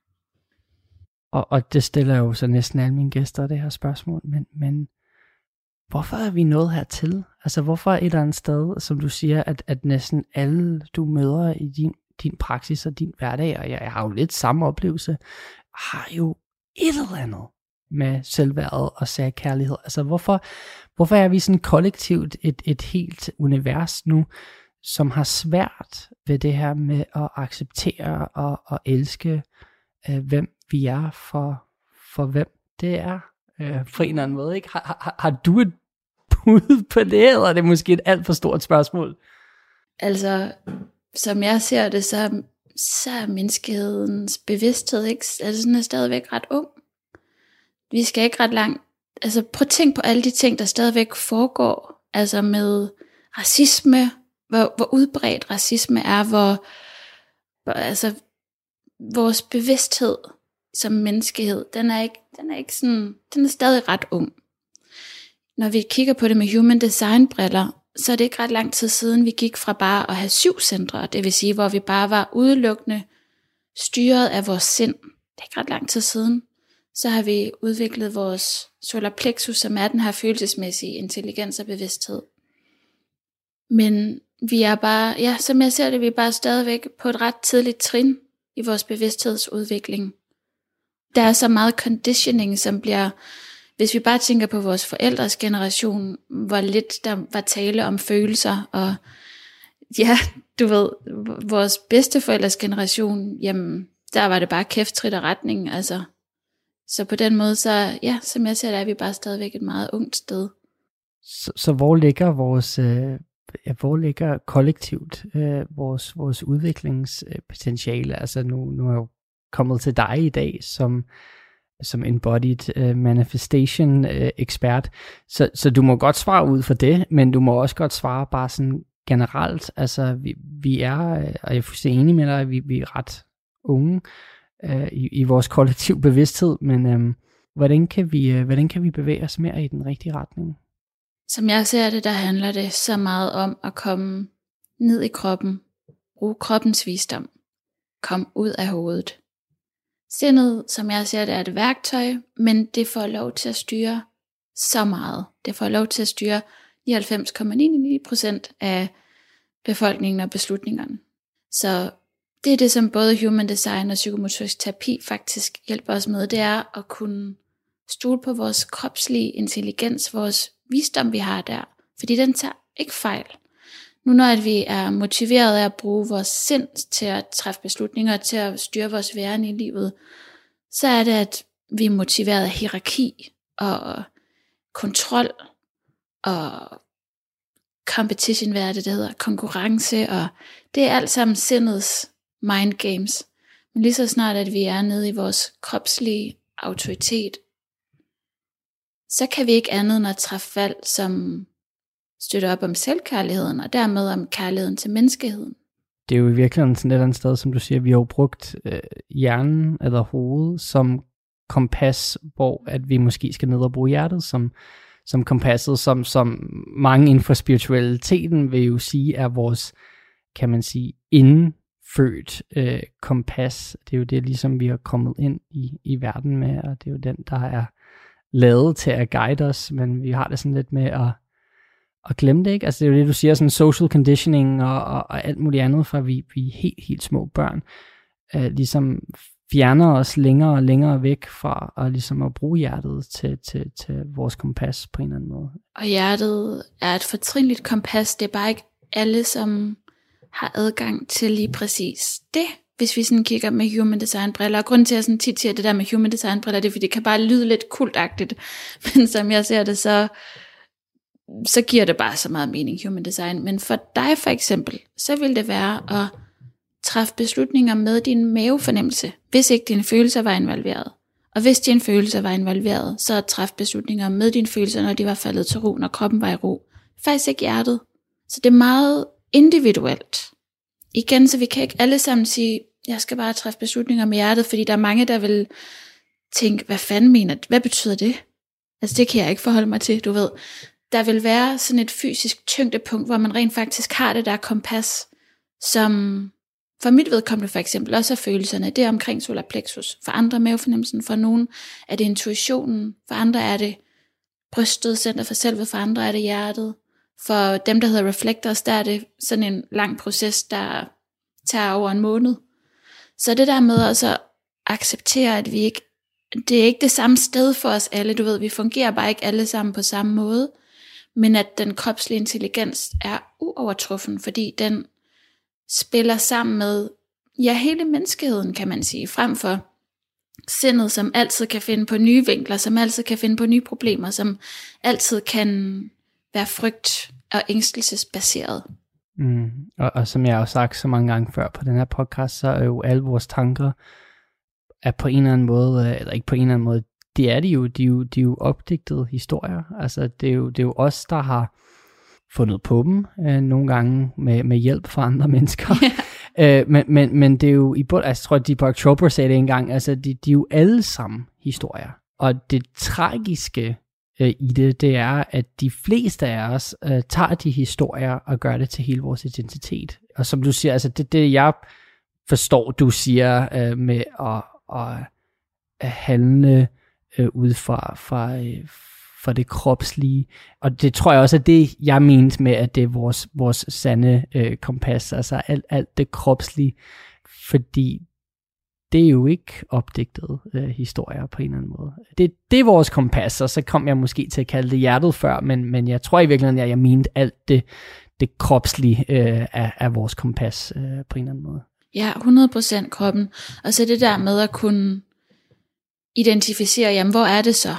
Og, og det stiller jo så næsten alle mine gæster det her spørgsmål, men, men hvorfor er vi nået hertil? Altså hvorfor et eller andet sted, som du siger, at, at næsten alle du møder i din, din praksis og din hverdag, og jeg, jeg har jo lidt samme oplevelse, har jo et eller andet med selvværdet og særkærlighed. Altså hvorfor, hvorfor er vi sådan kollektivt et, et helt univers nu, som har svært ved det her med at acceptere og, og elske, øh, hvem vi er for, for hvem det er, øh, på en eller anden måde. Ikke? Har, har, har du et bud på det, eller er det måske et alt for stort spørgsmål? Altså, som jeg ser det, så, så er menneskehedens bevidsthed ikke, altså den er stadigvæk ret ung. Vi skal ikke ret langt. Altså prøv at tænk på alle de ting, der stadigvæk foregår. Altså med racisme, hvor, hvor udbredt racisme er, hvor, hvor altså, vores bevidsthed som menneskehed, den er ikke, den er ikke sådan, den er stadig ret ung. Når vi kigger på det med human design briller, så er det ikke ret lang tid siden, vi gik fra bare at have syv centre, det vil sige, hvor vi bare var udelukkende styret af vores sind. Det er ikke ret lang tid siden. Så har vi udviklet vores solar plexus, som er den her følelsesmæssige intelligens og bevidsthed. Men vi er bare, ja, som jeg ser det, vi er bare stadigvæk på et ret tidligt trin i vores bevidsthedsudvikling. Der er så meget conditioning, som bliver, hvis vi bare tænker på vores forældres generation, hvor lidt der var tale om følelser, og ja, du ved, vores bedsteforældres generation, jamen, der var det bare kæft, trit og retning, altså. Så på den måde, så ja, som jeg ser det, er vi bare stadigvæk et meget ungt sted. Så, så hvor ligger vores, øh, ja, hvor ligger kollektivt øh, vores, vores udviklingspotentiale? Altså nu, nu er jeg jo kommet til dig i dag som, som embodied uh, manifestation uh, ekspert. Så, så du må godt svare ud for det, men du må også godt svare bare sådan generelt. Altså vi, vi er, øh, og jeg er fuldstændig enig med dig, at vi, vi er ret unge uh, i, i vores kollektiv bevidsthed, men um, hvordan, kan vi, uh, hvordan kan vi bevæge os mere i den rigtige retning? Som jeg ser det, der handler det så meget om at komme ned i kroppen, bruge kroppens visdom, kom ud af hovedet. Sindet, som jeg ser det, er et værktøj, men det får lov til at styre så meget. Det får lov til at styre 99,99% af befolkningen og beslutningerne. Så det er det, som både human design og psykomotorisk terapi faktisk hjælper os med, det er at kunne stole på vores kropslige intelligens, vores visdom, vi har der. Fordi den tager ikke fejl. Nu når vi er motiveret af at bruge vores sind til at træffe beslutninger, til at styre vores væren i livet, så er det, at vi er motiveret af hierarki og kontrol og competition, hvad er det, det hedder, konkurrence, og det er alt sammen sindets mind games. Men lige så snart, at vi er nede i vores kropslige autoritet, så kan vi ikke andet end at træffe valg, som støtter op om selvkærligheden, og dermed om kærligheden til menneskeheden. Det er jo i virkeligheden sådan et eller andet sted, som du siger, vi har jo brugt øh, hjernen eller hovedet som kompas, hvor at vi måske skal ned og bruge hjertet som, som kompasset, som, som mange inden for spiritualiteten vil jo sige er vores, kan man sige, indfødt øh, kompas. Det er jo det, ligesom vi har kommet ind i, i verden med, og det er jo den, der er lavet til at guide os, men vi har det sådan lidt med at at glemme det, ikke? Altså det er jo det, du siger, sådan social conditioning og, og, og alt muligt andet, fra vi, vi er helt, helt små børn, øh, ligesom fjerner os længere og længere væk fra at, ligesom at bruge hjertet til, til, til vores kompas på en eller anden måde. Og hjertet er et fortrinligt kompas. Det er bare ikke alle, som har adgang til lige præcis det, hvis vi sådan kigger med human design briller. Og grunden til, at jeg sådan tit siger det der med human design briller, det er, fordi det kan bare lyde lidt kultagtigt. Men som jeg ser det, så, så giver det bare så meget mening, human design. Men for dig for eksempel, så vil det være at træffe beslutninger med din mavefornemmelse, hvis ikke dine følelser var involveret. Og hvis dine følelser var involveret, så at træffe beslutninger med dine følelser, når de var faldet til ro, når kroppen var i ro. Faktisk ikke hjertet. Så det er meget individuelt. Igen, så vi kan ikke alle sammen sige, jeg skal bare træffe beslutninger med hjertet, fordi der er mange, der vil tænke, hvad fanden mener det? Hvad betyder det? Altså det kan jeg ikke forholde mig til, du ved. Der vil være sådan et fysisk tyngdepunkt, hvor man rent faktisk har det der kompas, som for mit vedkommende for eksempel også er følelserne, det er omkring solar plexus. For andre mavefornemmelsen, for nogen er det intuitionen, for andre er det brystet, center for selvet, for andre er det hjertet. For dem, der hedder reflectors, der er det sådan en lang proces, der tager over en måned. Så det der med også at acceptere, at vi ikke, det er ikke det samme sted for os alle, du ved, vi fungerer bare ikke alle sammen på samme måde, men at den kropslige intelligens er uovertruffen, fordi den spiller sammen med, ja, hele menneskeheden, kan man sige, frem for sindet, som altid kan finde på nye vinkler, som altid kan finde på nye problemer, som altid kan være frygt og ængstelsesbaseret. Mm. Og, og som jeg har sagt så mange gange før på den her podcast, så er jo alle vores tanker er på en eller anden måde, øh, eller ikke på en eller anden måde, det er de jo, de er jo, de er jo opdigtede historier. Altså det er jo, det er jo os, der har fundet på dem, øh, nogle gange med, med hjælp fra andre mennesker. Yeah. øh, men, men, men det er jo i bund, altså, jeg tror, at Deepak Chopra sagde det engang, altså de, de er jo alle sammen historier. Og det tragiske øh, i det, det er, at de fleste af os øh, tager de historier og gør det til hele vores identitet. Og som du siger, altså det det, jeg forstår, du siger øh, med at, at, at handle øh, ud fra, fra, øh, fra det kropslige. Og det tror jeg også er det, jeg mente med, at det er vores, vores sande øh, kompas, altså alt, alt det kropslige, fordi det er jo ikke opdigtede øh, historier på en eller anden måde. Det, det er vores kompas, og så kom jeg måske til at kalde det hjertet før, men, men jeg tror i virkeligheden, at jeg mente alt det, det kropslige øh, af, af vores kompas øh, på en eller anden måde. Ja, 100% kroppen. Og så det der med at kunne identificere, jamen hvor er det så?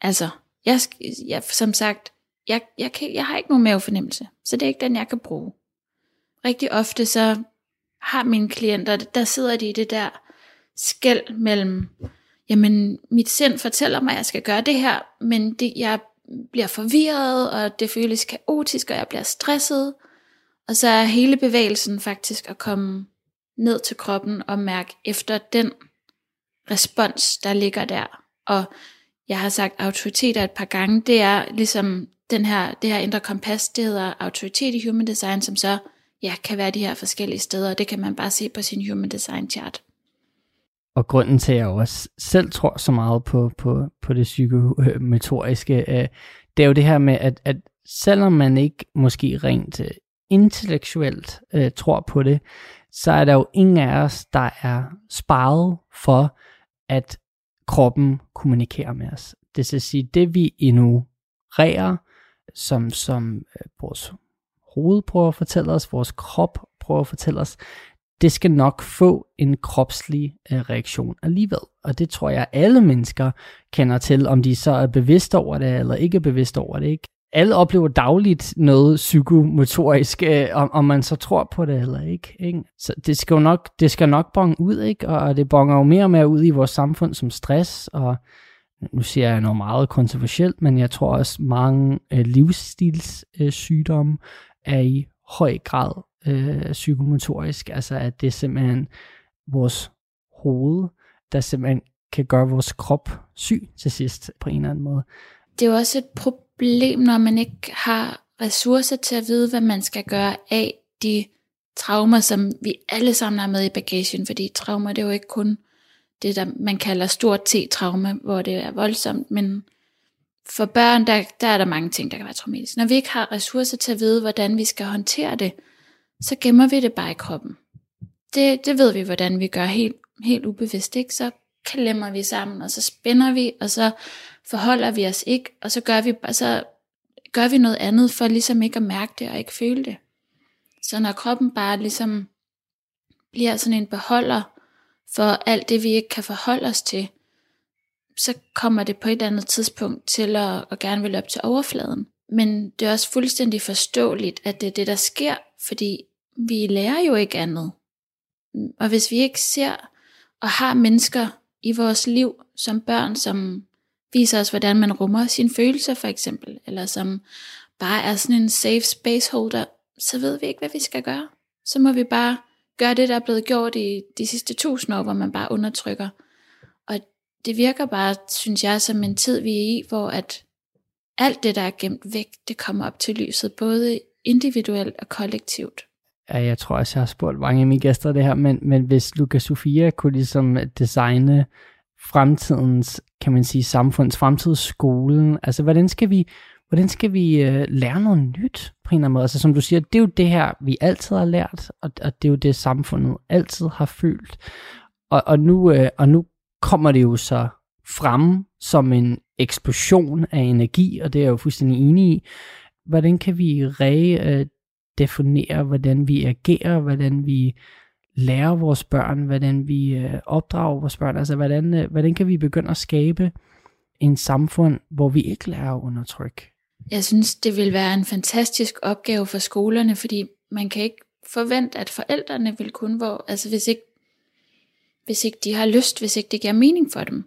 Altså, jeg, jeg som sagt, jeg, jeg, kan, jeg har ikke nogen mavefornemmelse, så det er ikke den, jeg kan bruge. Rigtig ofte så har mine klienter, der sidder de i det der skæld mellem, jamen mit sind fortæller mig, at jeg skal gøre det her, men det, jeg bliver forvirret, og det føles kaotisk, og jeg bliver stresset. Og så er hele bevægelsen faktisk at komme ned til kroppen og mærke efter den respons, der ligger der. Og jeg har sagt autoriteter et par gange, det er ligesom den her, det her indre kompas, det hedder autoritet i human design, som så ja, kan være de her forskellige steder, og det kan man bare se på sin human design chart. Og grunden til, at jeg også selv tror så meget på, på, på det psykometriske, øh, det er jo det her med, at, at selvom man ikke måske rent øh, intellektuelt øh, tror på det, så er der jo ingen af os, der er sparet for, at kroppen kommunikerer med os. Det vil sige, det vi ignorerer, som, som øh, vores hoved prøver at fortælle os, vores krop prøver at fortælle os, det skal nok få en kropslig øh, reaktion alligevel. Og det tror jeg, alle mennesker kender til, om de så er bevidste over det, eller ikke er bevidste over det. Ikke? Alle oplever dagligt noget psykomotorisk, øh, om, om man så tror på det eller ikke. ikke? Så det skal jo nok, det skal nok bonge ud, ikke? og det bonger jo mere og mere ud i vores samfund som stress, og nu siger jeg noget meget kontroversielt, men jeg tror også mange øh, livsstilssygdomme øh, er i høj grad øh, psykomotorisk, altså at det er simpelthen vores hoved, der simpelthen kan gøre vores krop syg til sidst på en eller anden måde. Det er jo også et problem, når man ikke har ressourcer til at vide, hvad man skal gøre af de traumer, som vi alle sammen har med i bagagen, fordi traumer det er jo ikke kun det, der man kalder stort T-traume, hvor det er voldsomt, men for børn, der, der er der mange ting, der kan være traumatiske. Når vi ikke har ressourcer til at vide, hvordan vi skal håndtere det, så gemmer vi det bare i kroppen. Det, det ved vi, hvordan vi gør helt helt ubevidst, ikke? så klemmer vi sammen, og så spænder vi, og så forholder vi os ikke, og så gør vi, så gør vi noget andet, for ligesom ikke at mærke det, og ikke føle det. Så når kroppen bare ligesom bliver sådan en beholder for alt det, vi ikke kan forholde os til, så kommer det på et eller andet tidspunkt til at, at gerne vil op til overfladen. Men det er også fuldstændig forståeligt, at det er det, der sker, fordi vi lærer jo ikke andet. Og hvis vi ikke ser og har mennesker i vores liv som børn, som viser os, hvordan man rummer sine følelser for eksempel, eller som bare er sådan en safe space holder, så ved vi ikke, hvad vi skal gøre. Så må vi bare gøre det, der er blevet gjort i de sidste tusind år, hvor man bare undertrykker. Og det virker bare, synes jeg, som en tid, vi er i, hvor at alt det, der er gemt væk, det kommer op til lyset, både individuelt og kollektivt. Ja, jeg tror også, jeg har spurgt mange af mine gæster det her, men, men hvis Luca Sofia kunne ligesom designe fremtidens, kan man sige, samfunds, fremtidsskolen, altså hvordan skal vi, hvordan skal vi øh, lære noget nyt på en eller anden måde? Altså som du siger, det er jo det her, vi altid har lært, og, og det er jo det, samfundet altid har følt. Og, og, nu, øh, og nu kommer det jo så frem som en eksplosion af energi, og det er jeg jo fuldstændig enig i. Hvordan kan vi re definerer, hvordan vi agerer, hvordan vi lærer vores børn, hvordan vi øh, opdrager vores børn, altså hvordan, øh, hvordan kan vi begynde at skabe en samfund, hvor vi ikke lærer at undertrykke? Jeg synes, det vil være en fantastisk opgave for skolerne, fordi man kan ikke forvente, at forældrene vil kun, hvor, altså hvis ikke, hvis ikke de har lyst, hvis ikke det giver mening for dem.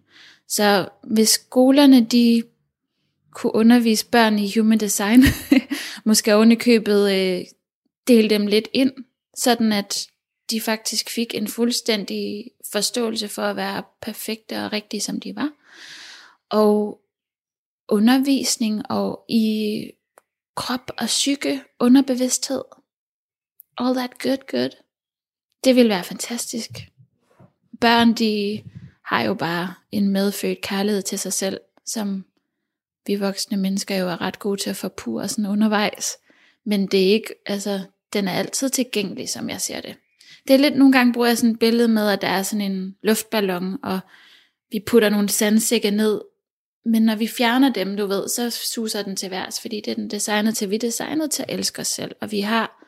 Så hvis skolerne, de kunne undervise børn i human design, måske ovenikøbet øh, dele dem lidt ind, sådan at de faktisk fik en fuldstændig forståelse for at være perfekte og rigtige, som de var. Og undervisning og i krop og psyke, underbevidsthed. All that good, good. Det vil være fantastisk. Børn, de har jo bare en medfødt kærlighed til sig selv, som vi voksne mennesker jo er ret gode til at forpure sådan undervejs. Men det er ikke, altså, den er altid tilgængelig, som jeg ser det. Det er lidt, nogle gange bruger jeg sådan et billede med, at der er sådan en luftballon, og vi putter nogle sandsække ned, men når vi fjerner dem, du ved, så suser den til værs, fordi det er den designet til. Vi er designet til at elske os selv, og vi har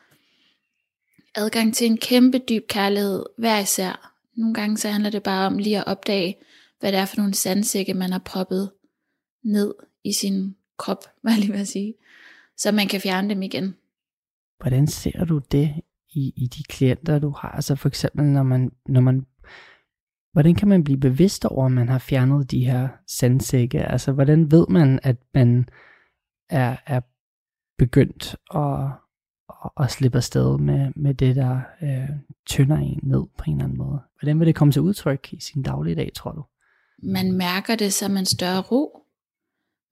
adgang til en kæmpe dyb kærlighed hver især. Nogle gange så handler det bare om lige at opdage, hvad det er for nogle sandsække, man har proppet ned i sin krop, hvad jeg lige vil sige, så man kan fjerne dem igen. Hvordan ser du det i, i de klienter, du har? Altså for eksempel, når man, når man Hvordan kan man blive bevidst over, at man har fjernet de her sandsække? Altså, hvordan ved man, at man er, er begyndt at, at, at slippe afsted med, med det, der øh, tynder en ned på en eller anden måde? Hvordan vil det komme til udtryk i sin dagligdag, tror du? Man mærker det som en større ro.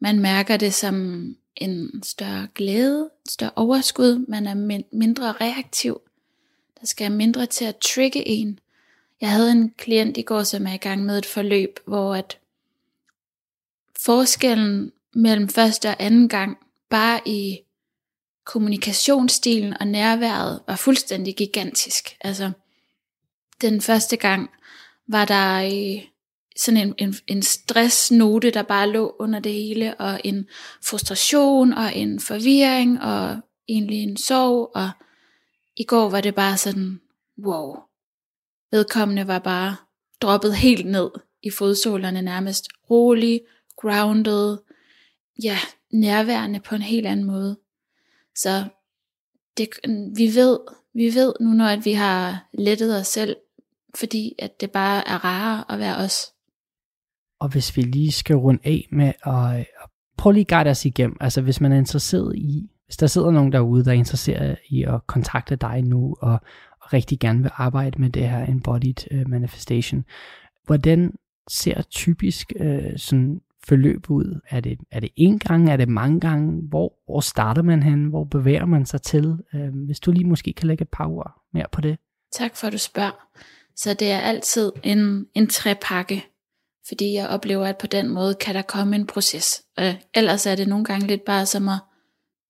Man mærker det som en større glæde, et større overskud. Man er mindre reaktiv. Der skal mindre til at trigge en. Jeg havde en klient i går, som er i gang med et forløb, hvor at forskellen mellem første og anden gang, bare i kommunikationsstilen og nærværet, var fuldstændig gigantisk. Altså, den første gang var der sådan en, en, en stressnote, der bare lå under det hele, og en frustration, og en forvirring, og egentlig en sorg, og i går var det bare sådan, wow, Vedkommende var bare droppet helt ned i fodsålerne nærmest rolig, grounded, ja, nærværende på en helt anden måde. Så det, vi ved, vi ved nu, når at vi har lettet os selv, fordi at det bare er rarere at være os. Og hvis vi lige skal runde af med at, øh, at prøve lige at guide os igennem, altså hvis man er interesseret i, hvis der sidder nogen derude, der er interesseret i at kontakte dig nu og, rigtig gerne vil arbejde med det her embodied uh, manifestation. Hvordan ser typisk uh, sådan forløb ud? Er det, er det én gang? Er det mange gange? Hvor, hvor starter man hen? Hvor bevæger man sig til? Uh, hvis du lige måske kan lægge et par ord mere på det. Tak for, at du spørger. Så det er altid en, en trepakke fordi jeg oplever, at på den måde kan der komme en proces. Øh, ellers er det nogle gange lidt bare som at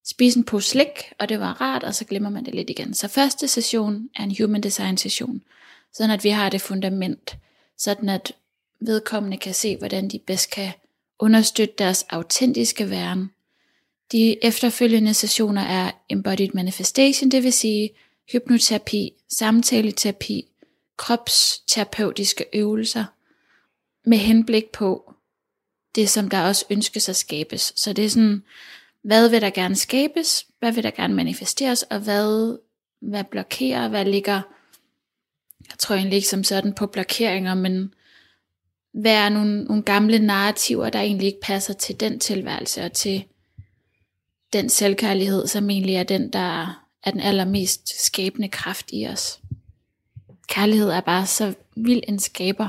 spise en pose slik, og det var rart, og så glemmer man det lidt igen. Så første session er en human design session, sådan at vi har det fundament sådan at vedkommende kan se, hvordan de bedst kan understøtte deres autentiske væren. De efterfølgende sessioner er embodied manifestation, det vil sige hypnoterapi, samtaleterapi, kropsterapeutiske øvelser, med henblik på det, som der også ønskes at skabes. Så det er sådan, hvad vil der gerne skabes, hvad vil der gerne manifesteres, og hvad, hvad blokerer, hvad ligger, jeg tror egentlig ikke som sådan på blokeringer, men hvad er nogle, nogle gamle narrativer, der egentlig ikke passer til den tilværelse, og til den selvkærlighed, som egentlig er den, der er den allermest skabende kraft i os. Kærlighed er bare så vild en skaber.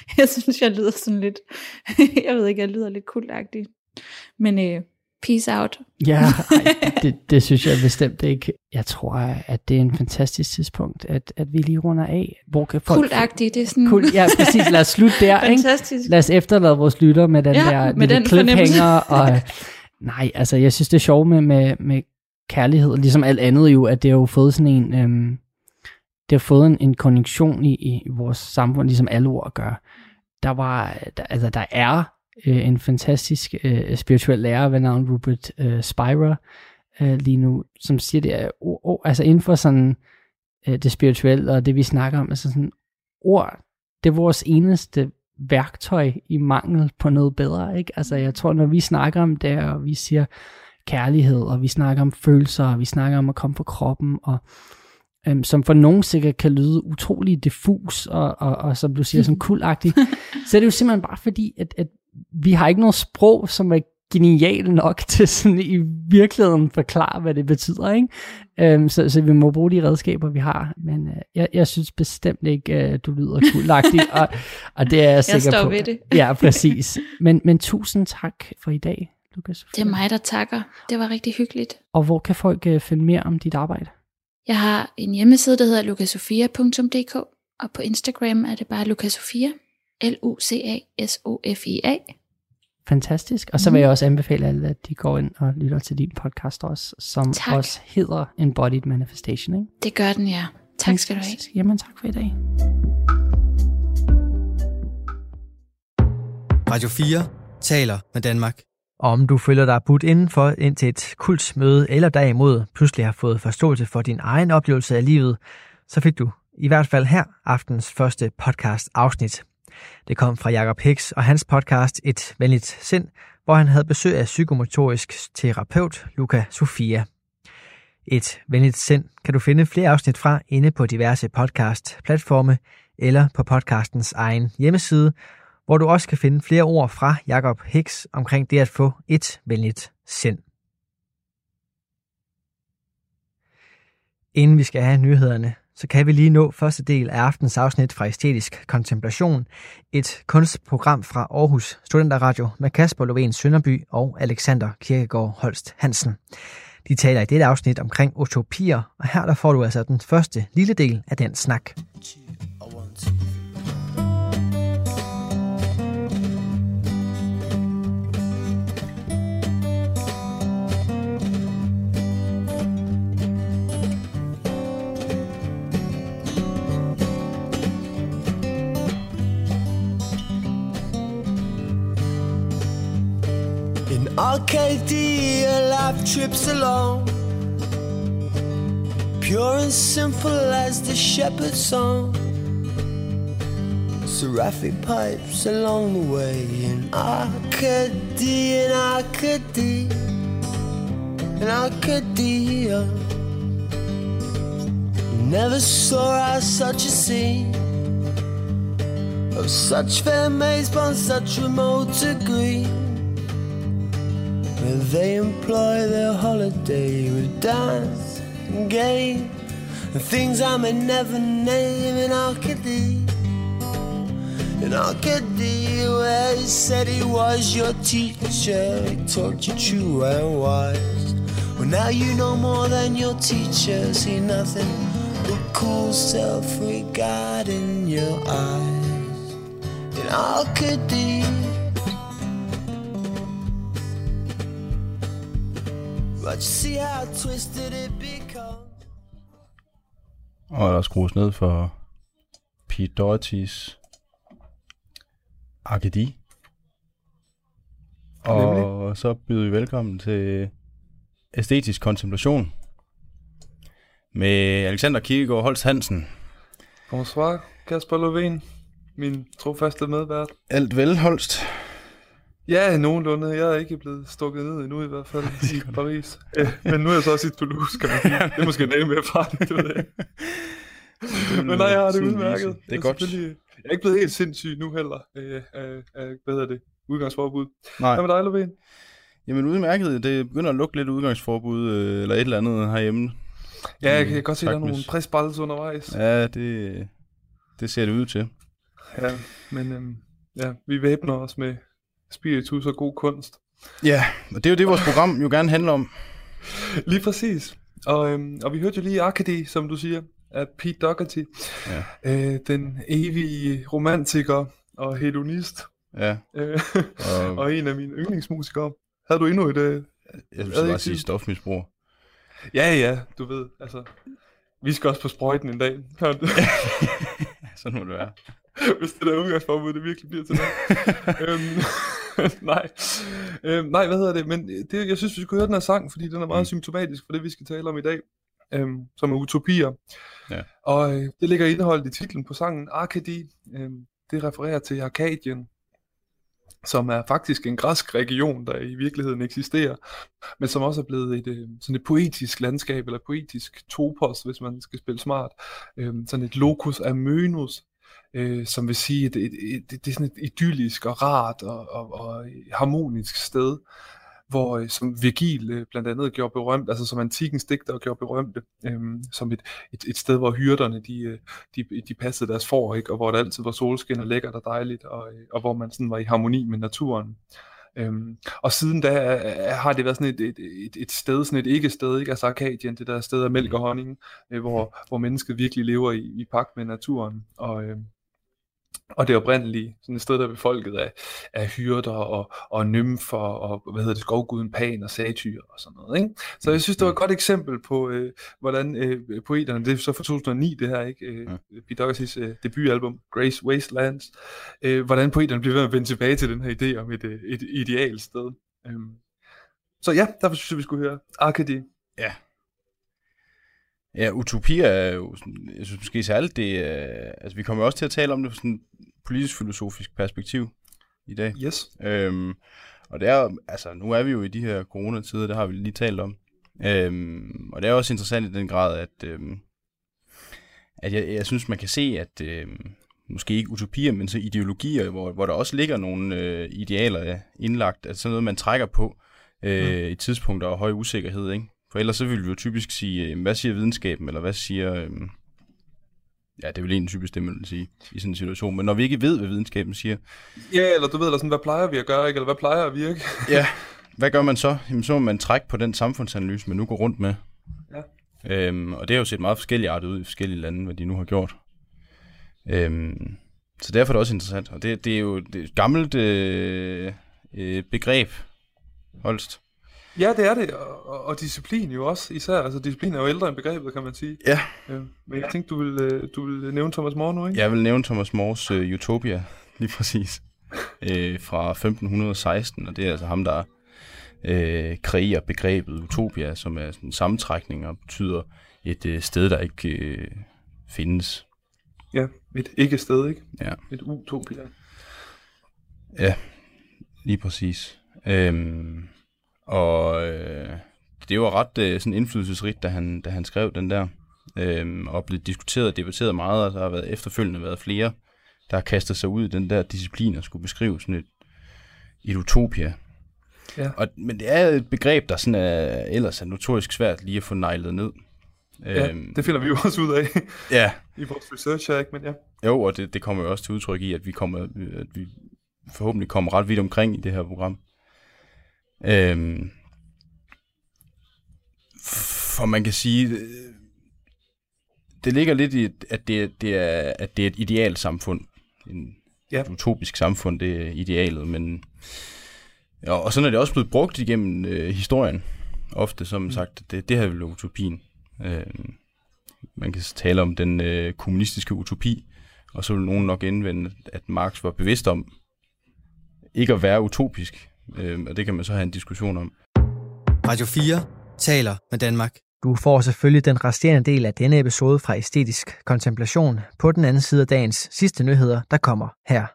Jeg synes, jeg lyder sådan lidt, jeg ved ikke, jeg lyder lidt kultagtig. Men øh, peace out. Ja, ej, det, det synes jeg bestemt ikke. Jeg tror, at det er en fantastisk tidspunkt, at, at vi lige runder af. Hvor kan folk... Kultagtig, det er sådan... Kult, ja, præcis. Lad os slutte der, ikke? Fantastisk. Lad os efterlade vores lytter med den Ja, der med den cliffhanger. Og, nej, altså jeg synes, det er sjovt med, med, med kærlighed, ligesom alt andet jo, at det har jo fået sådan en... Øhm, det har fået en, en konjunktion i, i vores samfund, ligesom alle ord gør. Der var, der, altså der er øh, en fantastisk øh, spirituel lærer ved navn Rupert øh, Spira øh, lige nu, som siger det at oh, oh, altså inden for sådan øh, det spirituelle og det vi snakker om, altså sådan ord, det er vores eneste værktøj i mangel på noget bedre, ikke? Altså jeg tror, når vi snakker om det, og vi siger kærlighed, og vi snakker om følelser, og vi snakker om at komme fra kroppen, og øhm, som for nogen sikkert kan lyde utrolig diffus, og, og, og som du siger, sådan kulagtigt, så er det jo simpelthen bare fordi, at, at vi har ikke noget sprog, som er genial nok til sådan i virkeligheden forklare, hvad det betyder, ikke? Øhm, så, så vi må bruge de redskaber, vi har, men øh, jeg, jeg synes bestemt ikke, øh, du lyder kulagtig, og, og det er jeg sikker står på. ved det. Ja, præcis. Men, men tusind tak for i dag, Lukas. Det er mig, der takker. Det var rigtig hyggeligt. Og hvor kan folk øh, finde mere om dit arbejde? Jeg har en hjemmeside, der hedder lukasofia.dk, og på Instagram er det bare lukasofia. L-U-C-A-S-O-F-I-A. Fantastisk. Og så vil jeg også anbefale alle, at de går ind og lytter til din podcast også, som Tak. også hedder Embodied Manifestation. Ikke? Det gør den, ja. Tak skal du have. Jamen tak for i dag. Radio 4 taler med Danmark. Og om du føler dig budt indenfor ind til et kultsmøde, eller derimod pludselig har fået forståelse for din egen oplevelse af livet, så fik du i hvert fald her aftens første podcast afsnit. Det kom fra Jakob Hicks og hans podcast Et Venligt Sind, hvor han havde besøg af psykomotorisk terapeut Luca Sofia. Et Venligt Sind kan du finde flere afsnit fra inde på diverse podcast-platforme eller på podcastens egen hjemmeside, hvor du også kan finde flere ord fra Jakob Hicks omkring det at få et venligt sind. Inden vi skal have nyhederne, så kan vi lige nå første del af aftens afsnit fra Æstetisk Kontemplation, et kunstprogram fra Aarhus Studenterradio med Kasper Lovén Sønderby og Alexander Kirkegaard Holst Hansen. De taler i dette afsnit omkring utopier, og her der får du altså den første lille del af den snak. Arcadia, life trips along. Pure and simple as the shepherd's song. Seraphic pipes along the way. In Arcadia, in Arcadia, in Arcadia. Never saw I such a scene of such fair maids upon such remote degree. They employ their holiday with dance and game and things I may never name in Arcady. In Arcady, where he said he was your teacher, he taught you true and wise. Well, now you know more than your teacher, see nothing but cool self regard in your eyes. In Arcady. You see how twisted it becomes. Og der skrues ned for Pete Doherty's Arkadi. Og så byder vi velkommen til Æstetisk Kontemplation med Alexander Kirkegaard Holst Hansen. Bonsoir, Kasper Lovén, min trofaste medvært. Alt vel, Holst? Ja, nogenlunde. Jeg er ikke blevet stukket ned endnu i hvert fald i Paris. Men nu er jeg så også i Toulouse, kan man sige. Det er måske en mere farligt, det ved jeg. Men nej, jeg har det udmærket. Det er godt. Jeg er ikke blevet helt sindssyg nu heller. Øh, øh, øh, hvad hedder det? Udgangsforbud. Nej. Hvad med dig, Lovén? Jamen udmærket, det begynder at lugte lidt udgangsforbud, øh, eller et eller andet herhjemme. Ja, jeg kan godt se, at der er nogle presballs undervejs. Ja, det, det ser det ud til. Ja, men øhm, ja, vi væbner os med spiritus og god kunst. Ja, og det er jo det, vores program jo gerne handler om. Lige præcis. Og, øhm, og vi hørte jo lige Arcady, som du siger, af Pete Doherty. Ja. Øh, den evige romantiker og hedonist. Ja, Øh, og og en af mine yndlingsmusikere. Havde du endnu et... Øh... jeg det bare sige stofmisbrug. Ja, ja, du ved, altså... Vi skal også på sprøjten en dag. Sådan må det være. Hvis det der udgangsforbud, det virkelig bliver til noget. øhm, nej. Øhm, nej, hvad hedder det? Men det, jeg synes, vi skulle høre den her sang, fordi den er meget Mm. symptomatisk for det, vi skal tale om i dag. Øhm, som er utopier. Ja. Og øh, det ligger indeholdt i titlen på sangen Arkadi. Øhm, det refererer til Arkadien, som er faktisk en græsk region, der i virkeligheden eksisterer, men som også er blevet et, øh, sådan et poetisk landskab, eller poetisk topos, hvis man skal spille smart. Øhm, sådan et locus amönus, øh, som vil sige, at det, det, det, det er sådan et idyllisk og rart og, og, og harmonisk sted, hvor øh, som Virgil øh, blandt andet gjorde berømt, altså som antikens digter gjorde berømte, øh, som et, et, et sted, hvor hyrderne de, øh, de, de passede deres får, ikke? og hvor det altid var solskin og lækkert og dejligt, og, øh, og hvor man sådan var i harmoni med naturen. Øhm, og siden da øh, har det været sådan et, et, et, et sted, sådan et ikke-sted, ikke? altså Arkadien, det der sted af mælk og honning, øh, hvor, hvor mennesket virkelig lever i, i pagt med naturen. Og, øh, og det oprindelige, sådan et sted, der er befolket af, af hyrder og, og nymfer og hvad hedder det, skovguden Pan og satyr og sådan noget. Ikke? Så jeg synes, det var et godt eksempel på, øh, hvordan øh, poeterne, det er så fra 2009 det her, ikke? Øh, Pete Doherty's øh, debutalbum, Grace Wastelands, øh, hvordan poeterne bliver ved med at vende tilbage til den her idé om et, øh, et idealt sted. Øhm. Så ja, derfor synes jeg, vi skulle høre Arkady. Ja, utopier er jo, sådan, jeg synes måske særligt, det er, altså vi kommer også til at tale om det fra sådan et politisk-filosofisk perspektiv i dag. Yes. Øhm, og det er altså nu er vi jo i de her coronatider, det har vi lige talt om. Øhm, og det er også interessant i den grad, at, øhm, at jeg, jeg synes, man kan se, at øhm, måske ikke utopier, men så ideologier, hvor, hvor der også ligger nogle øh, idealer ja, indlagt, altså sådan noget, man trækker på øh, mm. i tidspunkter og høj usikkerhed, ikke? For ellers så vil vi jo typisk sige, øh, hvad siger videnskaben, eller hvad siger... Øh, ja, det er vel egentlig typisk det, man vil sige i sådan en situation. Men når vi ikke ved, hvad videnskaben siger, Ja, eller du ved, eller sådan, hvad plejer vi at gøre, ikke? eller hvad plejer at virke? ja, hvad gør man så? Jamen, så må man trække på den samfundsanalyse, man nu går rundt med. Ja. Øhm, og det har jo set meget forskellige arter ud i forskellige lande, hvad de nu har gjort. Øhm, så derfor er det også interessant. Og det, det er jo det er et gammelt øh, øh, begreb, Holst. Ja, det er det, og, og, disciplin jo også især. Altså disciplin er jo ældre end begrebet, kan man sige. Ja. Øh, men jeg tænkte, du ville, øh, du ville nævne Thomas More nu, ikke? Jeg vil nævne Thomas Mores øh, Utopia, lige præcis, øh, fra 1516, og det er altså ham, der øh, kreerer begrebet Utopia, som er sådan en sammentrækning og betyder et øh, sted, der ikke øh, findes. Ja, et ikke-sted, ikke? Ja. Et utopia. Ja, lige præcis. Øhm, og øh, det var ret øh, sådan indflydelsesrigt, da han, da han skrev den der. Øhm, og blev diskuteret og debatteret meget, og der har været efterfølgende været flere, der har kastet sig ud i den der disciplin og skulle beskrive sådan et, et utopia. Ja. Og, men det er et begreb, der sådan er, ellers er notorisk svært lige at få nejlet ned. Ja, det finder vi jo også ud af ja, i vores research ikke? Men ja. jo, og det, det kommer jo også til udtryk i, at vi, kommer, at vi forhåbentlig kommer ret vidt omkring i det her program. Øhm, for man kan sige, øh, det ligger lidt i, at det, det er, at det er et idealt samfund. En, Ja. Et utopisk samfund, det er idealet, men... Ja, og sådan er det også blevet brugt igennem øh, historien. Ofte, som sagt, det, det her er utopien. Øh, man kan tale om den øh, kommunistiske utopi, og så vil nogen nok indvende, at Marx var bevidst om, ikke at være utopisk. Øh, og det kan man så have en diskussion om. Radio 4 taler med Danmark. Du får selvfølgelig den resterende del af denne episode fra Æstetisk Kontemplation på den anden side af dagens sidste nyheder, der kommer her.